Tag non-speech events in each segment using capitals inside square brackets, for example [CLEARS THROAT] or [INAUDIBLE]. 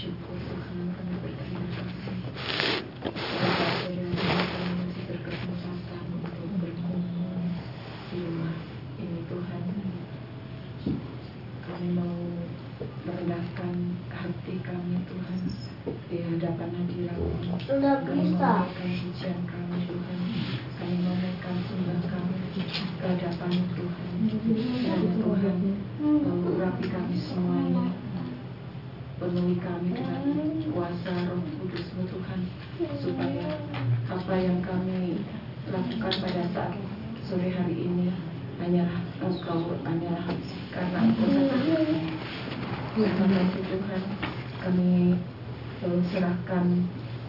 bersyukur Tuhan berkesempatan untuk ini Tuhan kami mau hati kami Tuhan di hadapan hadiratmu kudusmu Tuhan supaya apa yang kami lakukan pada saat sore hari ini hanyalah engkau hanyalah karena engkau Terima kasih Tuhan kami eh, serahkan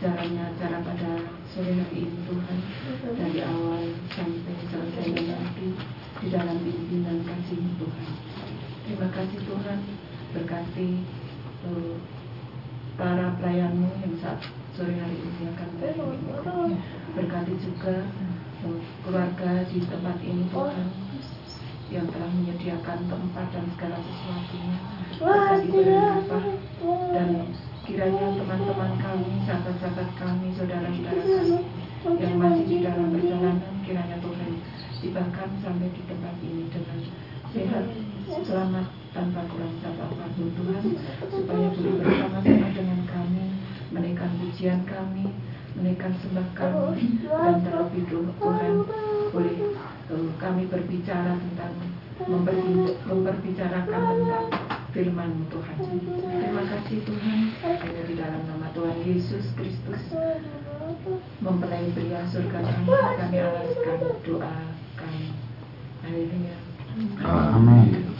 caranya cara pada sore hari ini Tuhan. Dari awal sampai selesai nanti di dalam pimpinan kasih Tuhan terima kasih Tuhan berkati eh, para pelayanmu yang saat sore hari ini akan melayani. berkati juga keluarga di tempat ini Tuhan yang telah menyediakan tempat dan segala sesuatunya berkati berlimpah dan kiranya teman-teman kami, sahabat-sahabat kami, saudara-saudara kami yang masih di dalam perjalanan kiranya Tuhan tibakan sampai di tempat ini dengan sehat, selamat, tanpa kurang satu apa pun Tuhan supaya boleh bersama-sama dengan menaikkan pujian kami menaikkan sembah kami dan terlebih dulu Tuhan boleh eh, kami berbicara tentang memperbi- memperbicarakan tentang firman Tuhan. Terima kasih Tuhan. Hanya di dalam nama Tuhan Yesus Kristus mempelai pria surga kami kami alaskan doa kami. Haleluya. Amin.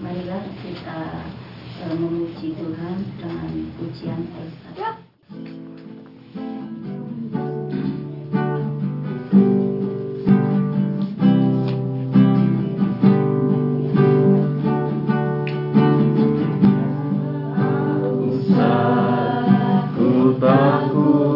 Marilah kita eh, memuji Tuhan dengan pujian Yeah. O barco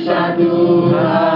Namun satu hal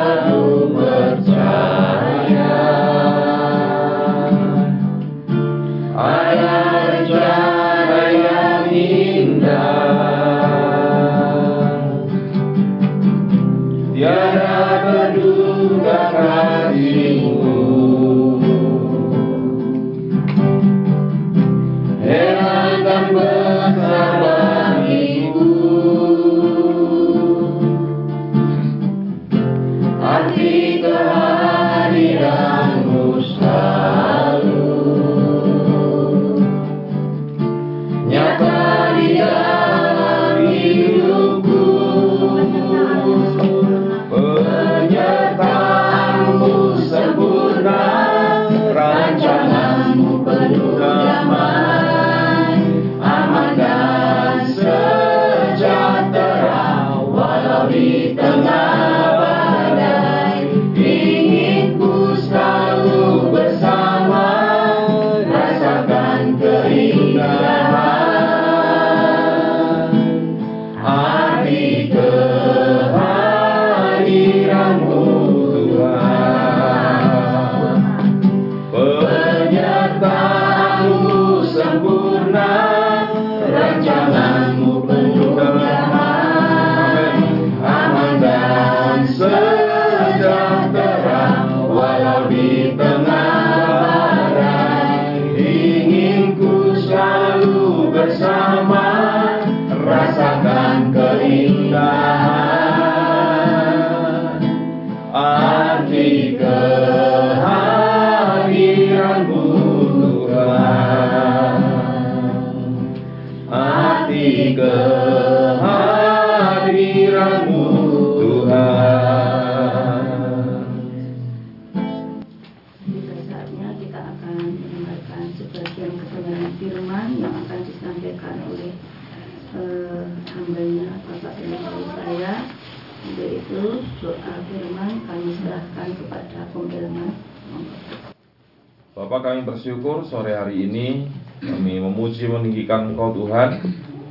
memuji meninggikan Engkau Tuhan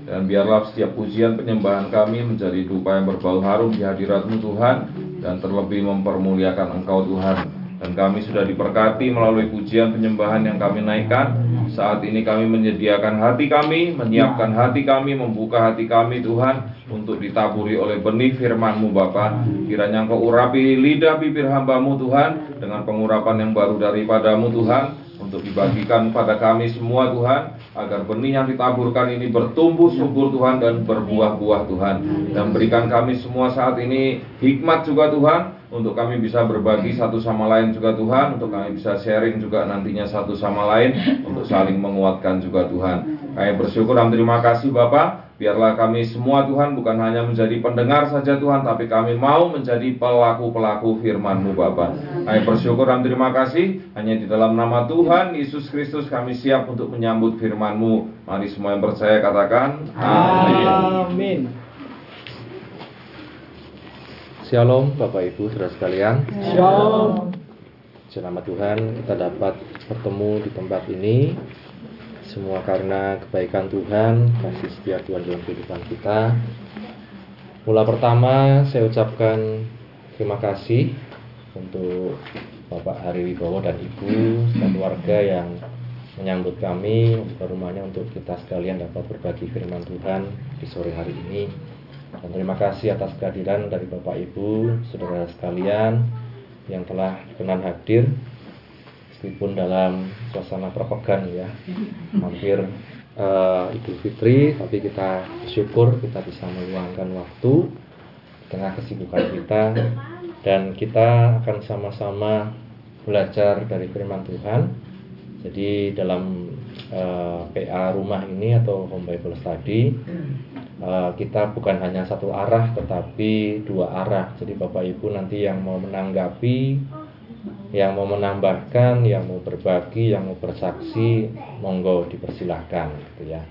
dan biarlah setiap pujian penyembahan kami menjadi dupa yang berbau harum di hadiratmu Tuhan dan terlebih mempermuliakan Engkau Tuhan. Dan kami sudah diberkati melalui pujian penyembahan yang kami naikkan. Saat ini kami menyediakan hati kami menyiapkan hati kami membuka hati kami Tuhan untuk ditaburi oleh benih firman-Mu Bapa. Kiranya Engkau urapi lidah bibir hambamu Tuhan dengan pengurapan yang baru daripadamu Tuhan untuk dibagikan pada kami semua Tuhan agar benih yang ditaburkan ini bertumbuh subur Tuhan dan berbuah-buah Tuhan. Dan berikan kami semua saat ini hikmat juga Tuhan untuk kami bisa berbagi satu sama lain juga Tuhan. Untuk kami bisa sharing juga nantinya satu sama lain. Untuk saling menguatkan juga Tuhan. Kami bersyukur dan terima kasih Bapak Biarlah kami semua Tuhan bukan hanya menjadi pendengar saja Tuhan Tapi kami mau menjadi pelaku-pelaku firman-Mu Bapa. Kami bersyukur dan terima kasih Hanya di dalam nama Tuhan Yesus Kristus kami siap untuk menyambut firman-Mu Mari semua yang percaya katakan Amin Amin. Shalom Bapak Ibu Saudara sekalian Shalom. Selamat Tuhan kita dapat bertemu di tempat ini Semua karena kebaikan Tuhan Kasih setia Tuhan dalam kehidupan kita. Mula pertama saya ucapkan terima kasih Untuk Bapak Hari Wibowo dan Ibu serta keluarga yang menyambut kami membuka rumahnya untuk kita sekalian dapat berbagi firman Tuhan di sore hari ini. Dan terima kasih atas kehadiran dari Bapak Ibu, saudara sekalian yang telah berkenan hadir meskipun dalam suasana perpegan ya, hampir eh, Idul Fitri, tapi kita bersyukur kita bisa meluangkan waktu di tengah kesibukan kita dan kita akan sama-sama belajar dari firman Tuhan. Jadi dalam eh, PA rumah ini atau Home Bible Study Eh, kita bukan hanya satu arah tetapi dua arah. Jadi Bapak Ibu nanti yang mau menanggapi, yang mau menambahkan, yang mau berbagi, yang mau bersaksi, monggo dipersilahkan gitu ya.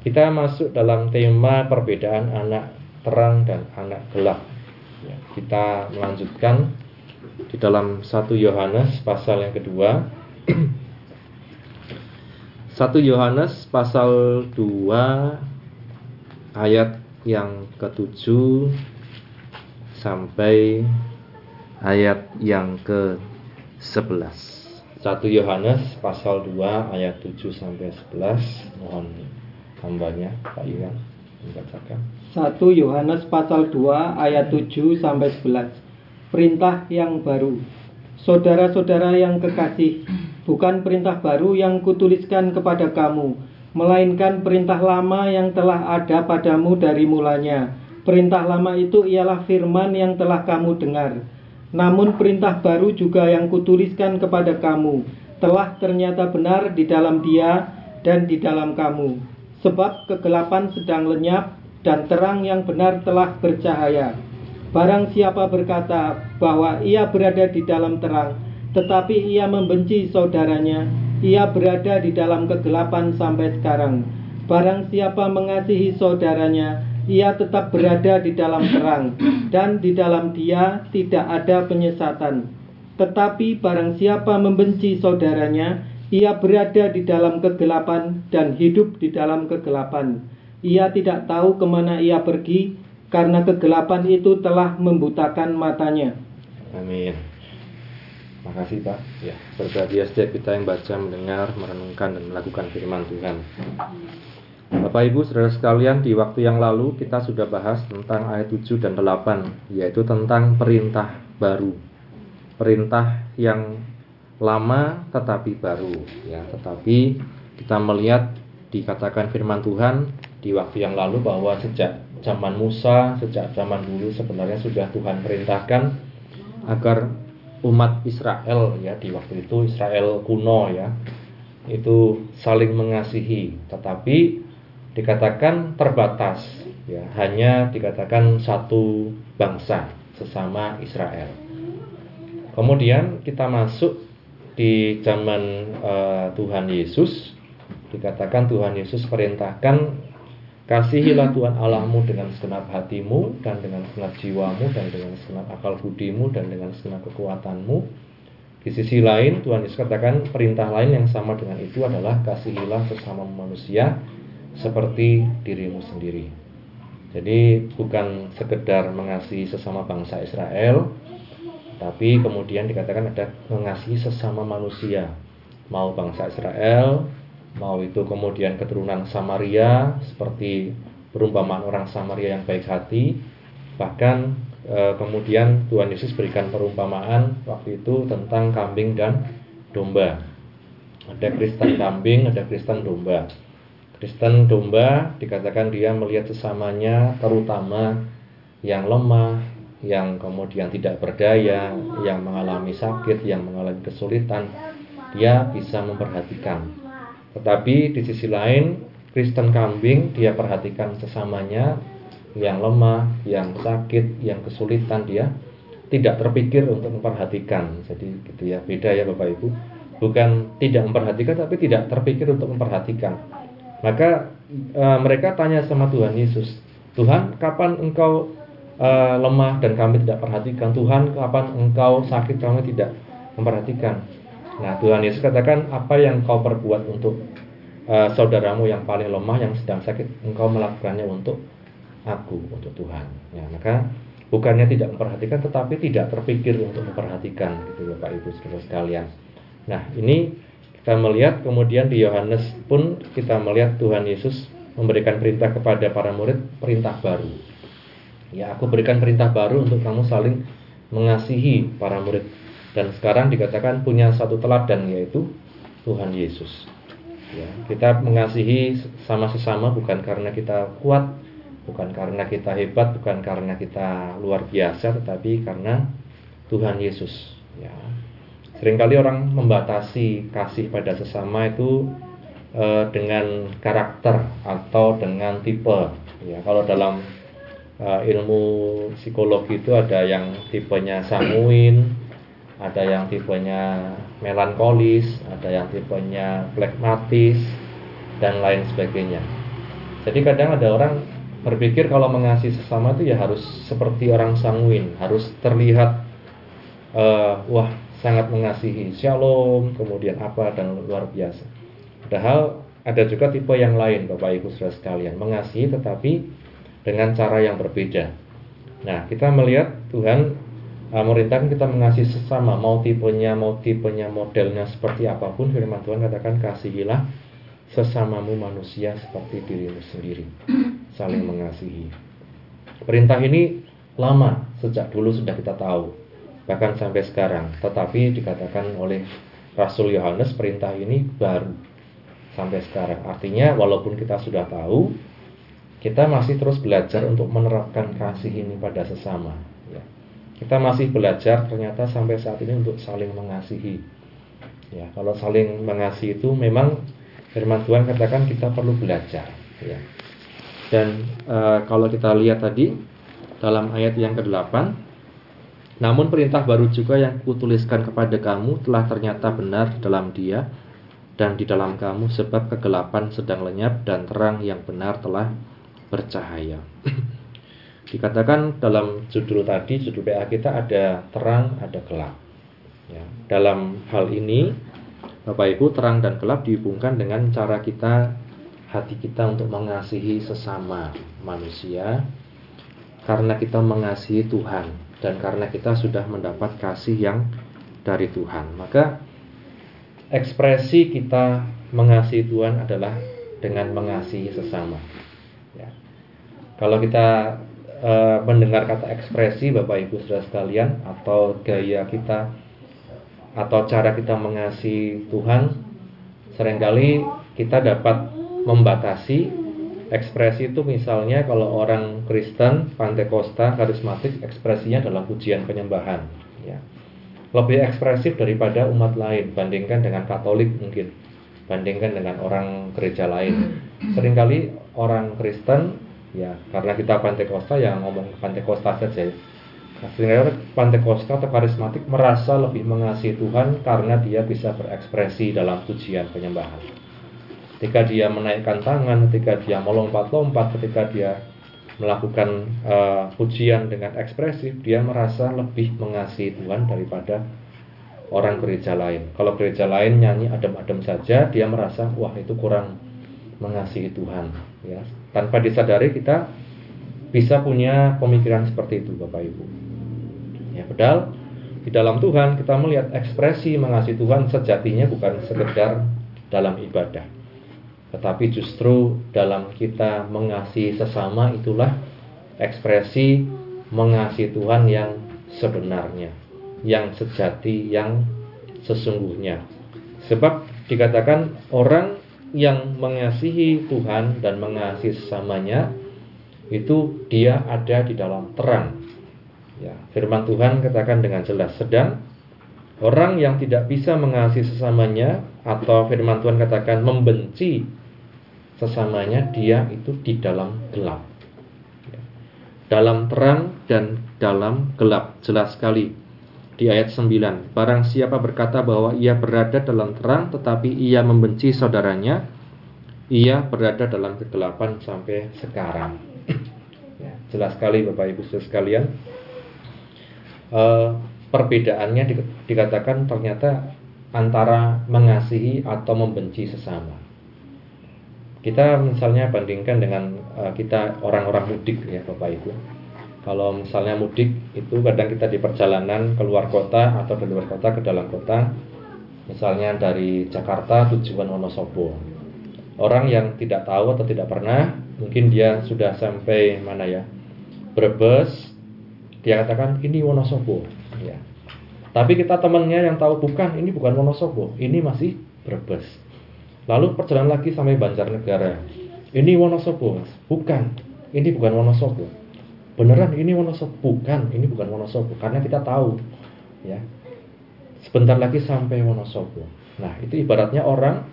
Kita masuk dalam tema perbedaan anak terang dan anak gelap. Ya, kita melanjutkan di dalam 1 Yohanes pasal yang kedua [CLEARS THROAT] 1 Yohanes pasal 2 ayat yang ketujuh sampai ayat yang ke-11. 1 Yohanes pasal 2 ayat 7 sampai 11. Mohon hambanya Pak Iwan membacakan. 1 Yohanes pasal 2 ayat 7 sampai 11. perintah yang baru. Saudara-saudara yang kekasih, bukan perintah baru yang kutuliskan kepada kamu, melainkan perintah lama yang telah ada padamu dari mulanya. Perintah lama itu ialah firman yang telah kamu dengar. Namun perintah baru juga yang kutuliskan kepada kamu telah ternyata benar di dalam dia dan di dalam kamu. Sebab kegelapan sedang lenyap dan terang yang benar telah bercahaya. Barang siapa berkata bahwa ia berada di dalam terang, tetapi ia membenci saudaranya, ia berada di dalam kegelapan sampai sekarang. Barang siapa mengasihi saudaranya, ia tetap berada di dalam terang, dan di dalam dia tidak ada penyesatan. Tetapi barang siapa membenci saudaranya, ia berada di dalam kegelapan dan hidup di dalam kegelapan. Ia tidak tahu ke mana ia pergi, karena kegelapan itu telah membutakan matanya. Amin. Makasih Pak. Ya, berbahagia setiap kita yang baca, mendengar, merenungkan dan melakukan firman Tuhan. Bapak Ibu Saudara sekalian, di waktu yang lalu kita sudah bahas tentang ayat 7 dan 8, yaitu tentang perintah baru. Perintah yang lama tetapi baru, ya, tetapi kita melihat dikatakan firman Tuhan di waktu yang lalu bahwa sejak zaman Musa, sejak zaman dulu sebenarnya sudah Tuhan perintahkan agar umat Israel ya di waktu itu Israel kuno ya itu saling mengasihi tetapi dikatakan terbatas ya. Hanya dikatakan satu bangsa sesama Israel. Kemudian kita masuk di zaman uh, Tuhan Yesus. Dikatakan Tuhan Yesus perintahkan Kasihilah Tuhan Allahmu dengan segenap hatimu dan dengan segenap jiwamu dan dengan segenap akal budimu dan dengan segenap kekuatanmu. Di sisi lain Tuhan Yesus katakan perintah lain yang sama dengan itu adalah kasihilah sesama manusia seperti dirimu sendiri. Jadi bukan sekedar mengasihi sesama bangsa Israel, tapi kemudian dikatakan ada mengasihi sesama manusia, mau bangsa Israel, mau itu kemudian keturunan Samaria seperti perumpamaan orang Samaria yang baik hati bahkan e, kemudian Tuhan Yesus berikan perumpamaan waktu itu tentang kambing dan domba. Ada Kristen kambing ada Kristen domba Kristen domba dikatakan dia melihat sesamanya terutama yang lemah yang kemudian tidak berdaya yang mengalami sakit yang mengalami kesulitan dia bisa memperhatikan tetapi di sisi lain, Kristen kambing dia perhatikan sesamanya yang lemah, yang sakit, yang kesulitan dia tidak terpikir untuk memperhatikan. Jadi gitu ya, beda ya Bapak Ibu. Bukan tidak memperhatikan tapi tidak terpikir untuk memperhatikan. Maka e, mereka tanya sama Tuhan Yesus, "Tuhan, kapan Engkau e, lemah dan kami tidak perhatikan? Tuhan, kapan Engkau sakit kami tidak memperhatikan?" Nah, Tuhan Yesus katakan, apa yang kau perbuat untuk uh, saudaramu yang paling lemah, yang sedang sakit, engkau melakukannya untuk aku, untuk Tuhan. Ya, maka bukannya tidak memperhatikan, tetapi tidak terpikir untuk memperhatikan, gitu Bapak Ibu sekalian. Nah, ini kita melihat kemudian di Yohanes pun kita melihat Tuhan Yesus memberikan perintah kepada para murid perintah baru. Ya, aku berikan perintah baru untuk kamu saling mengasihi para murid dan sekarang dikatakan punya satu teladan yaitu Tuhan Yesus. Ya, kita mengasihi sama sesama bukan karena kita kuat, bukan karena kita hebat, bukan karena kita luar biasa, tetapi karena Tuhan Yesus. Ya. Seringkali orang membatasi kasih pada sesama itu eh, dengan karakter atau dengan tipe. Ya, kalau dalam eh, ilmu psikologi itu ada yang tipenya sanguin, ada yang tipenya melankolis, ada yang tipenya flekmatis, dan lain sebagainya. Jadi kadang ada orang berpikir kalau mengasihi sesama itu ya harus seperti orang sanguin, harus terlihat uh, wah sangat mengasihi, shalom, kemudian apa dan luar biasa. Padahal ada juga tipe yang lain Bapak Ibu Saudara sekalian, mengasihi tetapi dengan cara yang berbeda. Nah, kita melihat Tuhan uh, merintahkan kita mengasihi sesama mau tipenya mau tipenya modelnya seperti apa pun firman Tuhan katakan kasihilah sesamamu manusia seperti dirimu sendiri saling mengasihi perintah ini lama sejak dulu sudah kita tahu bahkan sampai sekarang. Tetapi dikatakan oleh Rasul Yohanes perintah ini baru sampai sekarang. Artinya walaupun kita sudah tahu, kita masih terus belajar untuk menerapkan kasih ini pada sesama. Ya. Kita masih belajar ternyata sampai saat ini untuk saling mengasihi. Ya, kalau saling mengasihi itu memang firman Tuhan katakan kita perlu belajar. Ya. Dan e, kalau kita lihat tadi dalam ayat yang ke-8 namun perintah baru juga yang kutuliskan kepada kamu telah ternyata benar dalam dia dan di dalam kamu sebab kegelapan sedang lenyap dan terang yang benar telah bercahaya. [CLEARS THROAT] Dikatakan dalam judul tadi, judul PA kita ada terang, ada gelap. Ya, dalam hal ini, Bapak Ibu, terang dan gelap dihubungkan dengan cara kita, hati kita untuk mengasihi sesama manusia, karena kita mengasihi Tuhan dan karena kita sudah mendapat kasih yang dari Tuhan. Maka ekspresi kita mengasihi Tuhan adalah dengan mengasihi sesama. Ya. Kalau kita e, mendengar kata ekspresi Bapak Ibu Saudara sekalian atau gaya kita atau cara kita mengasihi Tuhan, sering kali kita dapat membatasi Ekspresi itu misalnya kalau orang Kristen, Pantekosta, karismatik, ekspresinya dalam pujian penyembahan. Ya. Lebih ekspresif daripada umat lain, bandingkan dengan Katolik mungkin, bandingkan dengan orang gereja lain. Seringkali orang Kristen, ya karena kita Pantekosta, yang ngomong Pantekosta saja. Seringkali Pantekosta atau karismatik merasa lebih mengasihi Tuhan karena dia bisa berekspresi dalam pujian penyembahan ketika dia menaikkan tangan, ketika dia melompat-lompat, ketika dia melakukan uh, pujian dengan ekspresif, dia merasa lebih mengasihi Tuhan daripada orang gereja lain. Kalau gereja lain nyanyi adem-adem saja, dia merasa wah itu kurang mengasihi Tuhan. Ya, tanpa disadari kita bisa punya pemikiran seperti itu, Bapak Ibu. Ya, padahal di dalam Tuhan kita melihat ekspresi mengasihi Tuhan sejatinya bukan sekedar dalam ibadah tetapi justru dalam kita mengasihi sesama itulah ekspresi mengasihi Tuhan yang sebenarnya, yang sejati, yang sesungguhnya. Sebab dikatakan orang yang mengasihi Tuhan dan mengasihi sesamanya itu dia ada di dalam terang. Ya, firman Tuhan katakan dengan jelas sedang orang yang tidak bisa mengasihi sesamanya atau firman Tuhan katakan membenci sesamanya dia itu di dalam gelap. Dalam terang dan dalam gelap jelas sekali di ayat 9. Barang siapa berkata bahwa ia berada dalam terang tetapi ia membenci saudaranya, ia berada dalam kegelapan sampai sekarang. [CLEARS THROAT] ya, jelas sekali Bapak Ibu Saudara sekalian. Uh, perbedaannya dikatakan ternyata antara mengasihi atau membenci sesama. Kita misalnya bandingkan dengan uh, kita orang-orang mudik ya Bapak Ibu. Kalau misalnya mudik itu kadang kita di perjalanan keluar kota atau dari luar kota ke dalam kota, misalnya dari Jakarta tujuan Wonosobo. Orang yang tidak tahu atau tidak pernah, mungkin dia sudah sampai mana ya, Brebes, dia katakan ini Wonosobo, ya. Tapi kita temannya yang tahu bukan, ini bukan Wonosobo, ini masih Brebes. Lalu perjalanan lagi sampai Banjarnegara. Ini Wonosobo, Mas. Bukan. Ini bukan Wonosobo. Beneran ini Wonosobo? Bukan, ini bukan Wonosobo karena kita tahu ya. Sebentar lagi sampai Wonosobo. Nah, itu ibaratnya orang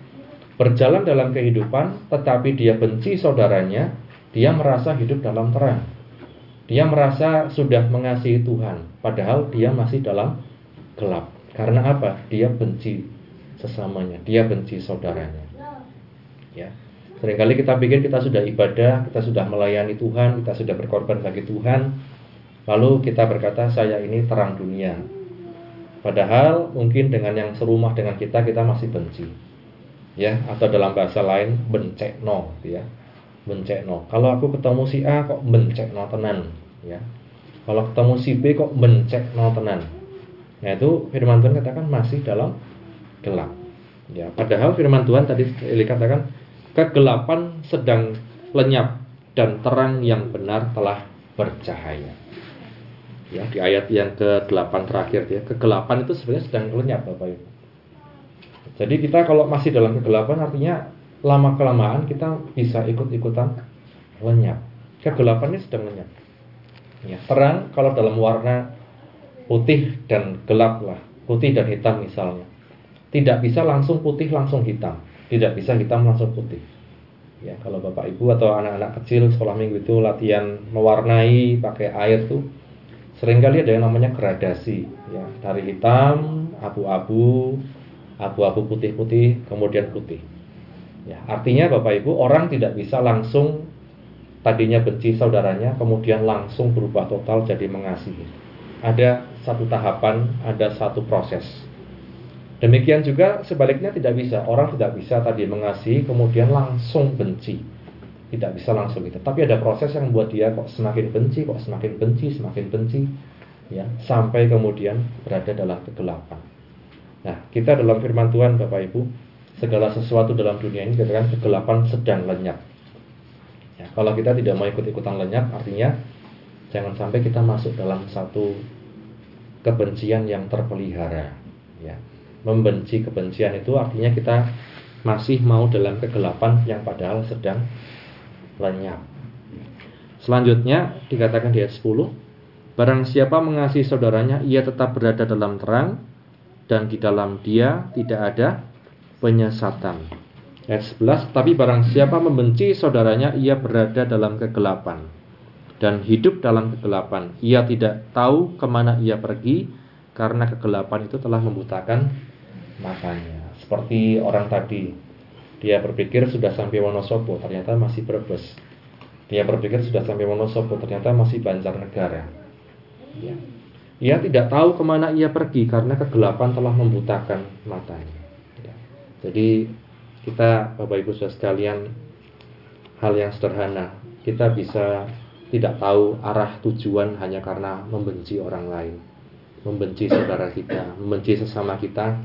berjalan dalam kehidupan tetapi dia benci saudaranya, dia merasa hidup dalam terang. Dia merasa sudah mengasihi Tuhan, padahal dia masih dalam gelap. Karena apa? Dia benci sesamanya, dia benci saudaranya. Ya. Seringkali kita pikir kita sudah ibadah, kita sudah melayani Tuhan, kita sudah berkorban bagi Tuhan, lalu kita berkata saya ini terang dunia. Padahal mungkin dengan yang serumah dengan kita kita masih benci. Ya, atau dalam bahasa lain bencekno, ya. Bencekno. Kalau aku ketemu si A kok bencekno tenan, ya. Kalau ketemu si B kok bencekno tenan. Nah, itu firman Tuhan katakan masih dalam gelap. Ya, padahal firman Tuhan tadi dikatakan kegelapan sedang lenyap dan terang yang benar telah bercahaya. Ya, di ayat yang ke-8 terakhir ya. Kegelapan itu sebenarnya sedang lenyap Bapak Ibu. Jadi kita kalau masih dalam kegelapan artinya lama kelamaan kita bisa ikut-ikutan lenyap. Kegelapan ini sedang lenyap. Ya, terang kalau dalam warna putih dan gelap lah, putih dan hitam misalnya. Tidak bisa langsung putih langsung hitam, tidak bisa hitam langsung putih. Ya, kalau Bapak Ibu atau anak-anak kecil sekolah minggu itu latihan mewarnai pakai air tuh sering kali ada yang namanya gradasi. Ya dari hitam abu-abu abu-abu putih-putih kemudian putih. Ya artinya bapak ibu orang tidak bisa langsung tadinya benci saudaranya kemudian langsung berubah total jadi mengasihi. Ada satu tahapan ada satu proses demikian juga sebaliknya tidak bisa orang tidak bisa tadi mengasihi kemudian langsung benci tidak bisa langsung gitu. Tapi ada proses yang membuat dia kok semakin benci, kok semakin benci, semakin benci, ya, sampai kemudian berada dalam kegelapan. Nah, kita dalam firman Tuhan Bapak Ibu, segala sesuatu dalam dunia ini katakan kegelapan sedang lenyap. Ya, kalau kita tidak mau ikut-ikutan lenyap, artinya jangan sampai kita masuk dalam satu kebencian yang terpelihara. Ya, membenci kebencian itu artinya kita masih mau dalam kegelapan yang padahal sedang lenyap. Selanjutnya dikatakan di ayat 10, barang siapa mengasihi saudaranya ia tetap berada dalam terang dan di dalam dia tidak ada penyesatan. Ayat 11, tapi barang siapa membenci saudaranya ia berada dalam kegelapan dan hidup dalam kegelapan. Ia tidak tahu ke mana ia pergi karena kegelapan itu telah membutakan matanya. Seperti orang tadi dia berpikir sudah sampai Wonosobo, ternyata masih Brebes. Dia berpikir sudah sampai Wonosobo, ternyata masih Banjarnegara. Ya. Ia tidak tahu ke mana ia pergi karena kegelapan telah membutakan matanya. Ya. Jadi kita Bapak Ibu Saudara sekalian hal yang sederhana kita bisa tidak tahu arah tujuan hanya karena membenci orang lain, membenci saudara kita, membenci sesama kita.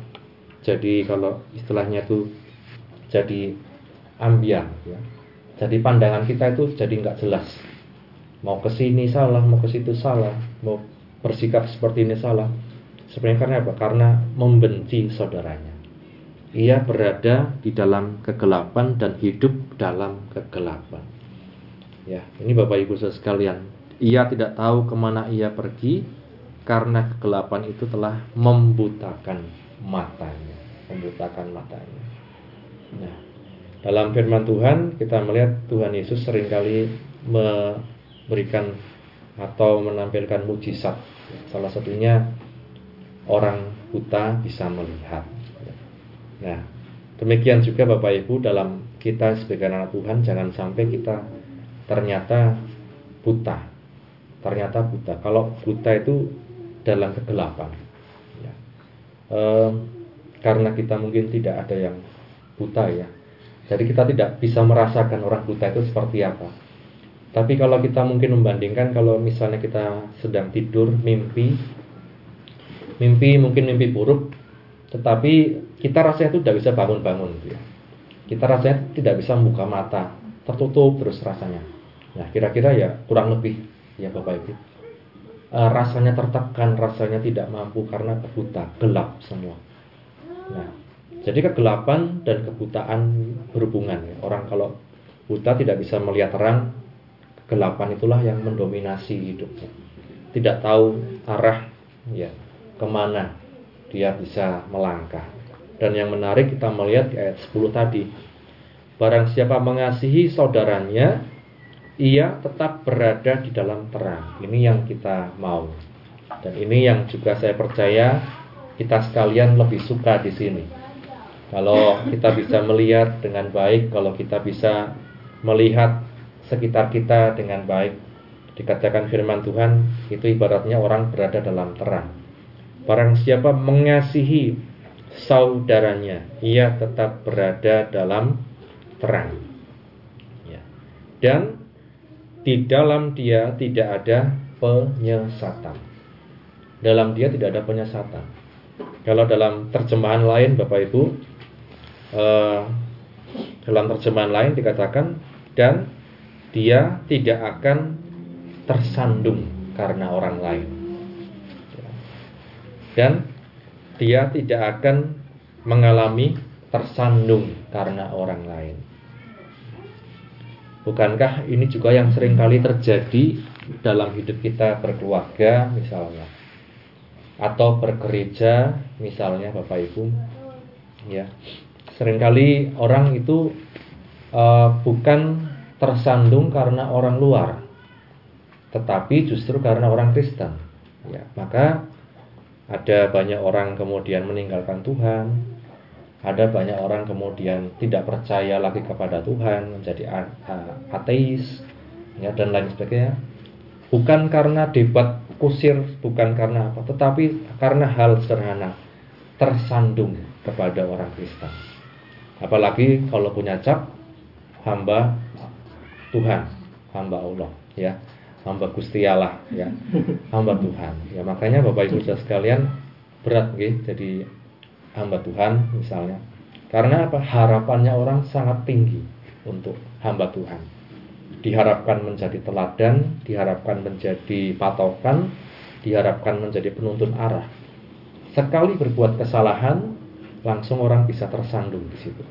Jadi kalau istilahnya itu jadi ambiang ya. Jadi pandangan kita itu jadi nggak jelas. Mau ke sini salah, mau ke situ salah, mau bersikap seperti ini salah. Sebenarnya karena apa? Karena membenci saudaranya. Ia berada di dalam kegelapan dan hidup dalam kegelapan. Ya, ini Bapak Ibu sekalian. Ia tidak tahu ke mana ia pergi karena kegelapan itu telah membutakan matanya, membutakan matanya. Nah, dalam firman Tuhan kita melihat Tuhan Yesus sering kali memberikan atau menampilkan mujizat. Salah satunya orang buta bisa melihat. Nah, demikian juga Bapak Ibu dalam kita sebagai anak Tuhan jangan sampai kita ternyata buta. Ternyata buta. Kalau buta itu dalam kegelapan. E, karena kita mungkin tidak ada yang buta ya. Jadi kita tidak bisa merasakan orang buta itu seperti apa. Tapi kalau kita mungkin membandingkan kalau misalnya kita sedang tidur mimpi mimpi mungkin mimpi buruk tetapi kita rasanya itu tidak bisa bangun-bangun ya. Kita rasanya tidak bisa membuka mata, tertutup terus rasanya. Nah, kira-kira ya kurang lebih ya Bapak Ibu. E, rasanya tertekan, rasanya tidak mampu karena buta, gelap semua. Nah, jadi kegelapan dan kebutaan berhubungan. Ya. Orang kalau buta tidak bisa melihat terang, kegelapan itulah yang mendominasi hidupnya. Tidak tahu arah ya ke mana dia bisa melangkah. Dan yang menarik kita melihat di ayat 10 tadi. Barang siapa mengasihi saudaranya, ia tetap berada di dalam terang. Ini yang kita mau. Dan ini yang juga saya percaya kita sekalian lebih suka di sini kalau kita bisa melihat dengan baik, kalau kita bisa melihat sekitar kita dengan baik, dikatakan firman Tuhan, itu ibaratnya orang berada dalam terang. Barang siapa mengasihi saudaranya, ia tetap berada dalam terang. Ya. Dan di dalam dia tidak ada penyesatan. Dalam dia tidak ada penyesatan. Kalau dalam terjemahan lain Bapak Ibu uh, dalam terjemahan lain dikatakan dan dia tidak akan tersandung karena orang lain. dan dia tidak akan mengalami tersandung karena orang lain. Bukankah ini juga yang sering kali terjadi dalam hidup kita berkeluarga misalnya? Atau bergereja misalnya Bapak Ibu? Ya. Seringkali orang itu uh, bukan tersandung karena orang luar tetapi justru karena orang Kristen. Ya maka ada banyak orang kemudian meninggalkan Tuhan ada banyak orang kemudian tidak percaya lagi kepada Tuhan, menjadi ateis, ya dan lain sebagainya. Bukan karena debat kusir, bukan karena apa, tetapi karena hal sederhana, tersandung kepada orang Kristen. Apalagi kalau punya cap hamba Tuhan, hamba Allah, ya, hamba Gusti Allah, ya, [LAUGHS] hamba Tuhan. Ya makanya Bapak Ibu sekalian berat, gitu, jadi hamba Tuhan misalnya. Karena apa? Harapannya orang sangat tinggi untuk hamba Tuhan. Diharapkan menjadi teladan, diharapkan menjadi patokan, diharapkan menjadi penuntun arah. Sekali berbuat kesalahan, langsung orang bisa tersandung di situ.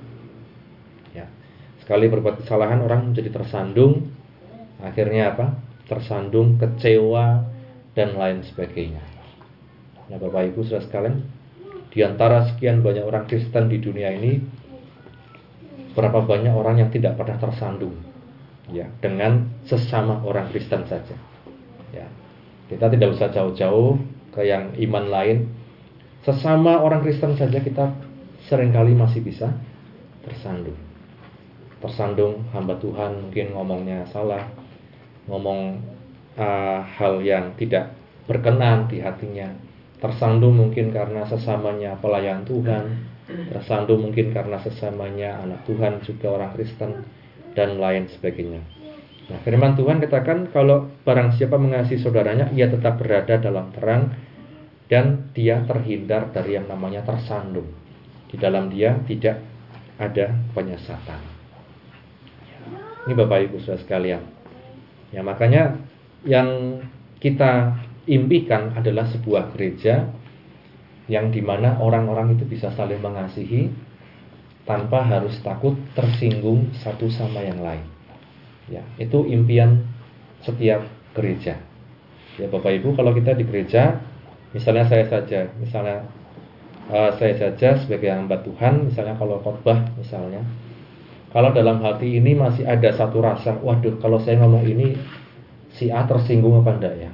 Ya. Sekali berbuat kesalahan orang menjadi tersandung, akhirnya apa? Tersandung, kecewa dan lain sebagainya. Nah, Bapak Ibu Saudara sekalian, di antara sekian banyak orang Kristen di dunia ini, berapa banyak orang yang tidak pernah tersandung ya dengan sesama orang Kristen saja. Ya. Kita tidak usah jauh-jauh ke yang iman lain. Sesama orang Kristen saja kita sering kali masih bisa tersandung. Tersandung hamba Tuhan mungkin ngomongnya salah, ngomong uh, hal yang tidak berkenan di hatinya tersandung mungkin karena sesamanya pelayan Tuhan, tersandung mungkin karena sesamanya anak Tuhan juga orang Kristen dan lain sebagainya. Nah, firman Tuhan katakan kalau barang siapa mengasihi saudaranya, ia tetap berada dalam terang dan dia terhindar dari yang namanya tersandung. Di dalam dia tidak ada penyesatan. Ini Bapak Ibu Saudara sekalian. Ya, makanya yang kita impikan adalah sebuah gereja yang di mana orang-orang itu bisa saling mengasihi tanpa harus takut tersinggung satu sama yang lain. Ya, itu impian setiap gereja. Ya, Bapak Ibu, kalau kita di gereja, misalnya saya saja, misalnya uh, saya saja sebagai hamba Tuhan, misalnya kalau khotbah, misalnya, kalau dalam hati ini masih ada satu rasa, waduh, kalau saya ngomong ini si A tersinggung apa enggak ya?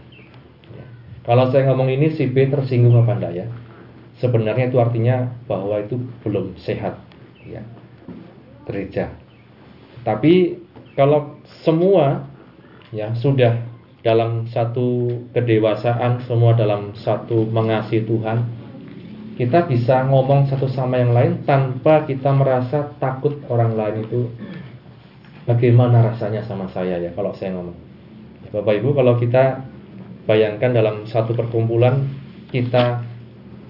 Kalau saya ngomong ini si B tersinggung apa enggak ya? Sebenarnya itu artinya bahwa itu belum sehat ya. Gereja. Tapi kalau semua ya sudah dalam satu kedewasaan, semua dalam satu mengasihi Tuhan, kita bisa ngomong satu sama yang lain tanpa kita merasa takut orang lain itu bagaimana rasanya sama saya ya kalau saya ngomong. Bapak Ibu kalau kita Bayangkan dalam satu perkumpulan kita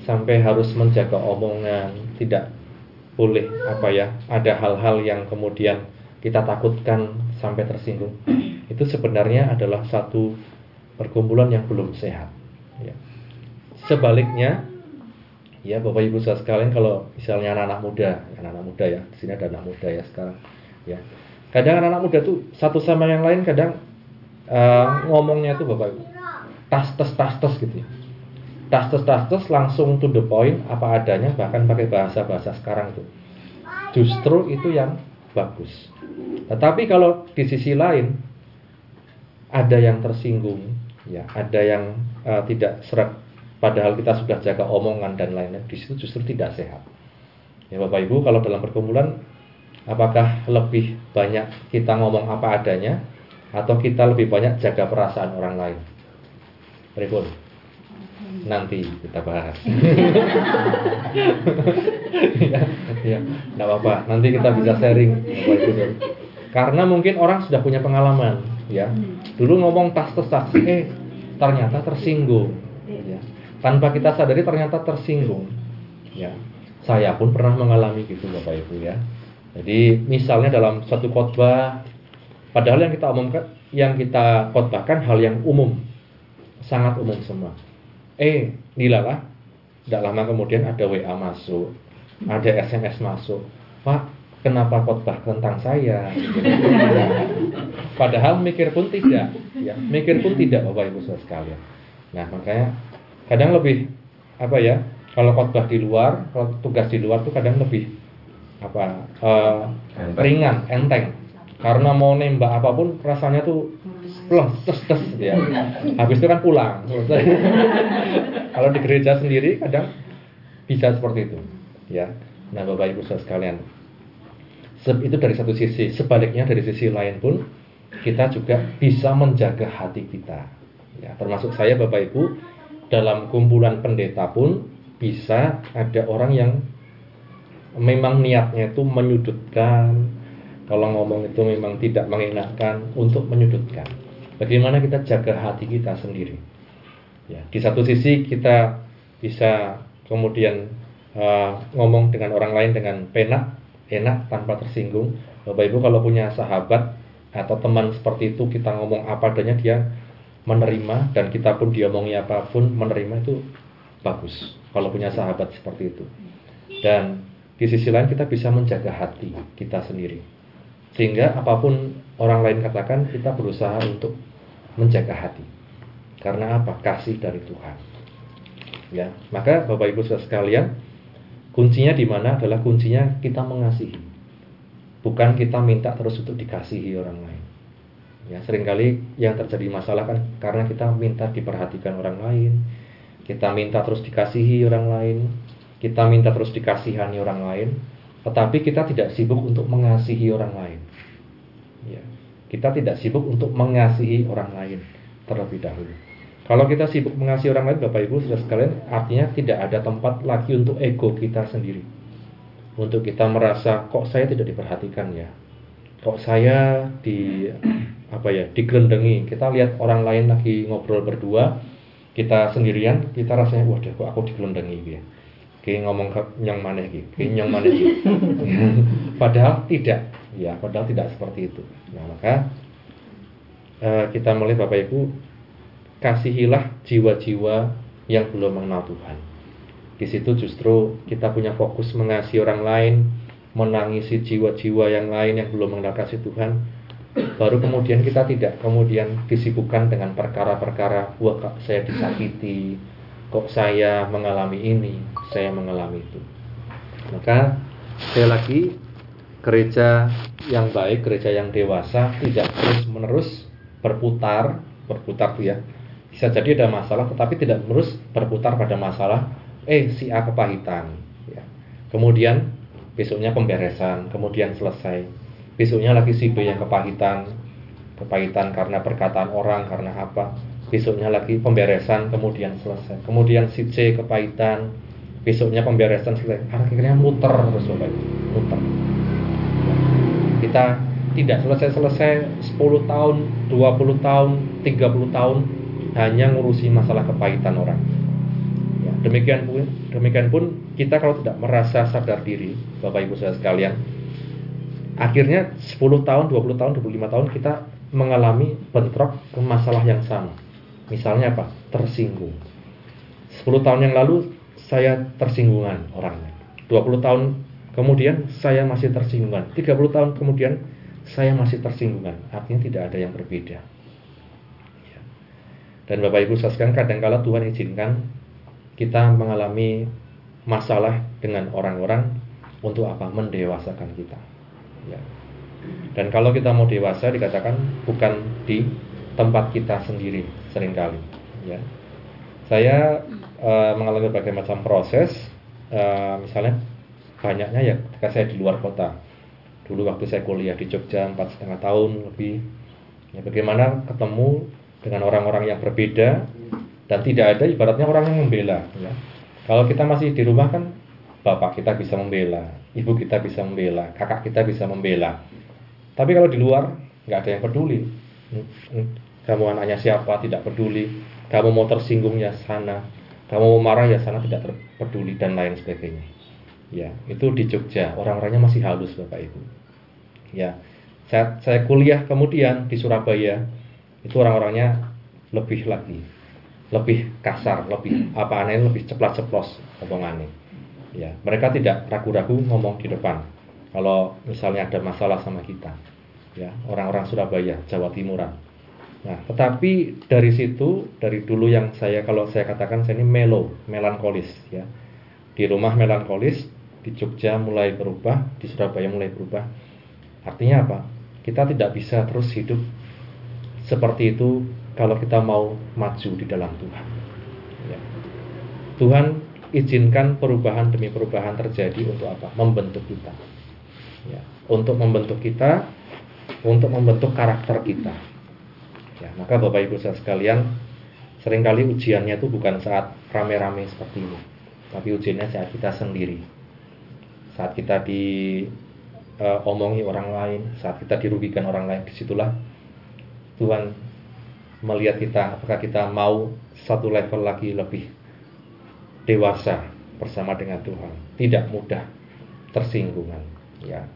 sampai harus menjaga omongan, tidak boleh apa ya, ada hal-hal yang kemudian kita takutkan sampai tersinggung. Itu sebenarnya adalah satu perkumpulan yang belum sehat. Ya. Sebaliknya, ya Bapak Ibu saudara sekalian, kalau misalnya anak-anak muda, anak-anak muda ya, di sini ada anak muda ya sekarang, ya. Kadang anak-anak muda tuh satu sama yang lain kadang uh, ngomongnya tuh Bapak Ibu tas tes tas tes gitu ya. tas tes tas tes langsung to the point apa adanya bahkan pakai bahasa bahasa sekarang itu justru itu yang bagus. Tetapi kalau di sisi lain ada yang tersinggung ya ada yang uh, tidak serak padahal kita sudah jaga omongan dan lainnya di situ justru tidak sehat. Ya bapak ibu kalau dalam perkumpulan apakah lebih banyak kita ngomong apa adanya atau kita lebih banyak jaga perasaan orang lain Pripun? Nanti kita bahas. [LAUGHS] ya, ya, apa-apa. Nanti kita bisa sharing. Karena mungkin orang sudah punya pengalaman, ya. Dulu ngomong tas tas tas, eh ternyata tersinggung. Ya. Tanpa kita sadari ternyata tersinggung. Ya. Saya pun pernah mengalami gitu Bapak Ibu ya. Jadi misalnya dalam satu khotbah, padahal yang kita omongkan, yang kita khotbahkan hal yang umum, sangat umum semua. Eh, dilalah tidak lama kemudian ada WA masuk, ada SMS masuk. Pak, kenapa khotbah tentang saya? [LAUGHS] Padahal mikir pun tidak, ya, mikir pun tidak Bapak Ibu Saudara sekalian. Nah, makanya kadang lebih apa ya? Kalau khotbah di luar, kalau tugas di luar tuh kadang lebih apa eh, Enteng. ringan, enteng. Karena mau nembak apa pun rasanya tuh plus tes tes ya. Habis itu kan pulang. selesai. [LAUGHS] kalau di gereja sendiri kadang bisa seperti itu, ya. Nah, Bapak Ibu Saudara sekalian, Se- itu dari satu sisi. Sebaliknya dari sisi lain pun kita juga bisa menjaga hati kita. Ya, termasuk saya Bapak Ibu dalam kumpulan pendeta pun bisa ada orang yang memang niatnya itu menyudutkan. Kalau ngomong itu memang tidak mengenakan untuk menyudutkan. Bagaimana kita jaga hati kita sendiri? Ya, di satu sisi kita bisa kemudian uh, ngomong dengan orang lain dengan penak, enak tanpa tersinggung. Bapak Ibu kalau punya sahabat atau teman seperti itu kita ngomong apa adanya dia menerima dan kita pun dia omongi apa pun menerima itu bagus. Kalau punya sahabat seperti itu. Dan di sisi lain kita bisa menjaga hati kita sendiri. Sehingga apa pun orang lain katakan kita berusaha untuk menjaga hati. Karena apa? Kasih dari Tuhan. Ya, maka Bapak Ibu Saudara sekalian, kuncinya di mana adalah kuncinya kita mengasihi. Bukan kita minta terus untuk dikasihi orang lain. Ya, sering kali yang terjadi masalah kan karena kita minta diperhatikan orang lain, kita minta terus dikasihi orang lain, kita minta terus dikasihani orang lain, tetapi kita tidak sibuk untuk mengasihi orang lain. Kita tidak sibuk untuk mengasihi orang lain terlebih dahulu. Kalau kita sibuk mengasihi orang lain, Bapak Ibu sudah sekalian, artinya tidak ada tempat lagi untuk ego kita sendiri. Untuk kita merasa kok saya tidak diperhatikan ya, kok saya di apa ya digelendengi. Kita lihat orang lain lagi ngobrol berdua, kita sendirian, kita rasanya waduh kok aku digelendengi gitu ya. Kayak ngomong ke yang mana gitu, kayak yang mana gitu. [LAUGHS] padahal tidak, ya padahal tidak seperti itu. Nah maka eh, kita mulai Bapak Ibu kasihilah jiwa-jiwa yang belum mengenal Tuhan. Di situ justru kita punya fokus mengasihi orang lain, menangisi jiwa-jiwa yang lain yang belum mengenal kasih Tuhan. Baru kemudian kita tidak kemudian disibukkan dengan perkara-perkara, wah kok saya disakiti, kok saya mengalami ini, saya mengalami itu. Maka sekali lagi gereja yang baik, gereja yang dewasa tidak terus menerus berputar, berputar tuh ya. Bisa jadi ada masalah, tetapi tidak terus berputar pada masalah, eh si A kepahitan, ya. Kemudian besoknya pemberesan, kemudian selesai. Besoknya lagi si B yang kepahitan, kepahitan karena perkataan orang, karena apa? Besoknya lagi pemberesan, kemudian selesai. Kemudian si C kepahitan, besoknya pemberesan selesai. Akhirnya muter terus Bapak muter. Kita tidak selesai-selesai 10 tahun, 20 tahun, 30 tahun hanya ngurusi masalah kepahitan orang. Ya, demikian pun demikian pun kita kalau tidak merasa sadar diri, Bapak Ibu Saudara sekalian, akhirnya 10 tahun, 20 tahun, 25 tahun kita mengalami bentrok ke masalah yang sama. Misalnya apa? Tersinggung. 10 tahun yang lalu saya tersinggungan orangnya. 20 tahun kemudian saya masih tersinggungan. 30 tahun kemudian saya masih tersinggungan. Artinya tidak ada yang berbeda. Ya. Dan Bapak Ibu sekalian kadang-kala Tuhan izinkan kita mengalami masalah dengan orang-orang untuk apa? Mendewasakan kita. Ya. Dan kalau kita mau dewasa dikatakan bukan di tempat kita sendiri sering kali. Ya. Saya eh, mengalami berbagai macam proses, eh, misalnya banyaknya ya ketika saya di luar kota. Dulu waktu saya kuliah di Jogja empat setengah tahun lebih, ya, bagaimana ketemu dengan orang-orang yang berbeda dan tidak ada ibaratnya orang yang membela. Ya. Kalau kita masih di rumah kan bapak kita bisa membela, ibu kita bisa membela, kakak kita bisa membela. Tapi kalau di luar nggak ada yang peduli. Kamu anaknya siapa tidak peduli. Kamu mau tersinggung ya sana. Kamu mau marah ya sana tidak peduli dan lain sebagainya. Ya, itu di Jogja. Orang-orangnya masih halus Bapak Ibu. Ya, saya, saya kuliah kemudian di Surabaya itu orang-orangnya lebih lagi. lebih kasar, lebih apa aneh, lebih ceplas-ceplos omongannya. Ya, mereka tidak ragu-ragu ngomong di depan. Kalau misalnya ada masalah sama kita, ya orang-orang Surabaya, Jawa Timuran. Nah, tetapi dari situ, dari dulu yang saya kalau saya katakan saya ini melo, melankolis, ya. Di rumah melankolis, di Jogja mulai berubah, di Surabaya mulai berubah. Artinya apa? Kita tidak bisa terus hidup seperti itu kalau kita mau maju di dalam Tuhan. Ya. Tuhan izinkan perubahan demi perubahan terjadi untuk apa? Membentuk kita. Ya. Untuk membentuk kita, untuk membentuk karakter kita. Ya, maka Bapak Ibu saya sekalian, sering kali ujiannya itu bukan saat rame-rame seperti ini, tapi ujiannya saat kita sendiri. Saat kita diomongi uh, orang lain, saat kita dirugikan orang lain, di situlah Tuhan melihat kita apakah kita mau satu level lagi lebih dewasa bersama dengan Tuhan. Tidak mudah tersinggungan ya.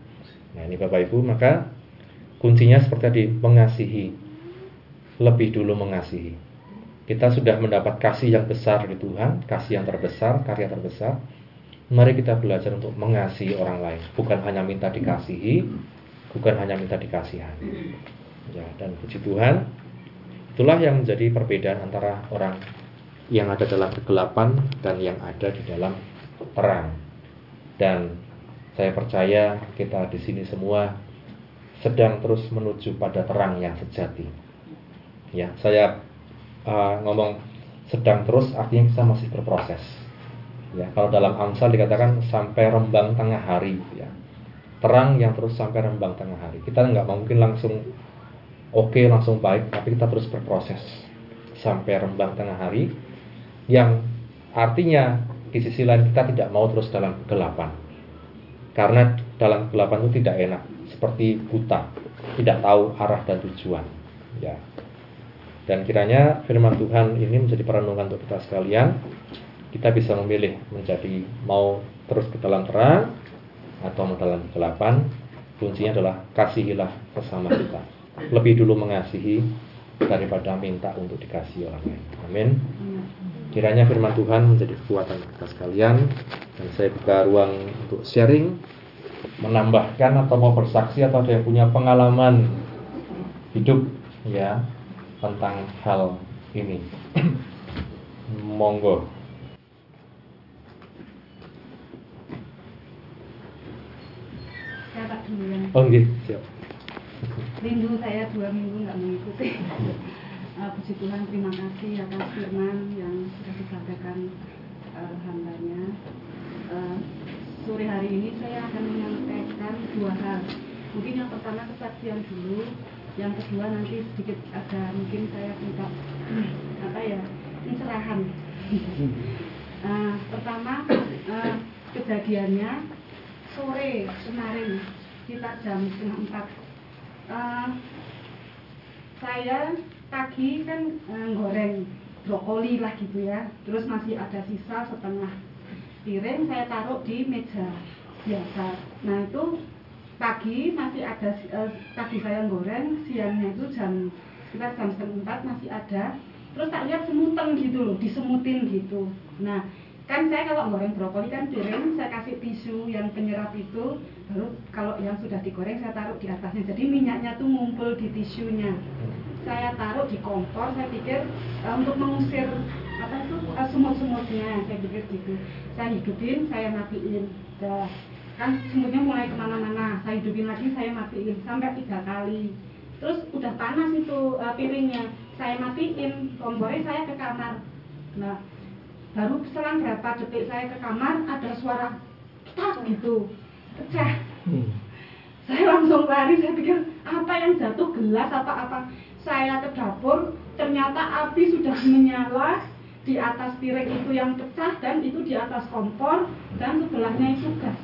Nah ini Bapak Ibu maka kuncinya seperti tadi mengasihi. Lebih dulu mengasihi. Kita sudah mendapat kasih yang besar di Tuhan kasih yang terbesar karya terbesar mari kita belajar untuk mengasihi orang lain bukan hanya minta dikasihi bukan hanya minta dikasihani Ya, dan puji Tuhan, itulah yang menjadi perbedaan antara orang yang ada dalam kegelapan dan yang ada di dalam terang. Dan saya percaya kita di sini semua sedang terus menuju pada terang yang sejati. Ya, saya uh, ngomong sedang terus artinya kita masih berproses. Ya, kalau dalam Amsal dikatakan sampai rembang tengah hari, ya. Terang yang terus sampai rembang tengah hari. Kita nggak mungkin langsung oke okay, langsung baik, tapi kita terus berproses sampai rembang tengah hari yang artinya di sisi lain kita tidak mau terus dalam kegelapan. Karena dalam kegelapan itu tidak enak, seperti buta, tidak tahu arah dan tujuan. Ya. Dan kiranya firman Tuhan ini menjadi perenungan untuk kita sekalian. Kita bisa memilih menjadi mau terus ke dalam terang atau mau dalam kegelapan. Kuncinya adalah kasihilah bersama kita lebih dulu mengasihi daripada minta untuk dikasih orang lain. Amin. Kiranya firman Tuhan menjadi kekuatan kita sekalian dan saya buka ruang untuk sharing, menambahkan atau mau bersaksi atau ada yang punya pengalaman hidup ya tentang hal ini. [CLEARS THROAT] Monggo. Oh, okay. siap rindu saya dua minggu nggak mengikuti. [LAUGHS] Uh, puji Tuhan terima kasih atas firman yang sudah disampaikan uh, hambanya. Uh, sore hari ini saya akan menyampaikan dua hal. Mungkin yang pertama kesaksian dulu, yang kedua nanti sedikit ada mungkin saya minta [CLEARS THROAT] apa ya pencerahan. [LAUGHS] uh, pertama uh, kejadiannya sore kemarin kita jam setengah empat. Uh, saya pagi kan uh, goreng brokoli lah gitu ya. Terus masih ada sisa setengah piring saya taruh di meja biasa. Nah itu pagi masih ada uh, pagi saya goreng siangnya itu jam sekitar jam setengah empat masih ada. Terus tak lihat semutan gitu loh disemutin gitu. Nah kan saya kalau goreng brokoli kan piring saya kasih tisu yang penyerap itu baru kalau yang sudah digoreng saya taruh di atasnya. Jadi minyaknya tuh ngumpul di tisunya. Saya taruh di kompor saya pikir uh, untuk mengusir apa itu uh, semut-semutnya. Saya pikir gitu. Saya hidupin saya matiin. Dah. Kan semutnya mulai ke mana-mana. Saya hidupin lagi saya matiin sampai tiga kali. Terus udah panas itu uh, piringnya. Saya matiin kompornya saya ke kamar. Nah baru selang berapa detik saya ke kamar ada suara tak gitu pecah hmm. saya langsung lari saya pikir apa yang jatuh gelas apa apa saya ke dapur ternyata api sudah menyala di atas piring itu yang pecah dan itu di atas kompor dan sebelahnya itu gas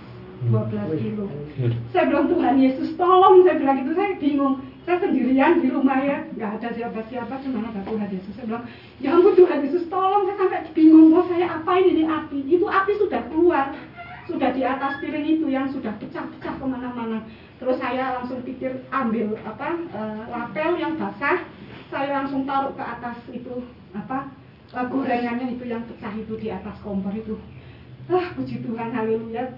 12 kilo. Saya bilang Tuhan Yesus tolong, saya bilang itu saya bingung. Saya sendirian di rumah ya, nggak ada siapa-siapa, cuma ada Tuhan Yesus. Saya bilang, ya ampun Tuhan Yesus tolong, saya sampai bingung, mau saya apa ini? Api? Itu api sudah keluar, sudah di atas piring itu yang sudah pecah-pecah ke mana-mana. Terus saya langsung pikir ambil apa uh, lapel yang basah, saya langsung taruh ke atas itu apa eh, gorengannya itu yang pecah itu di atas kompor itu. Ah puji Tuhan haleluya.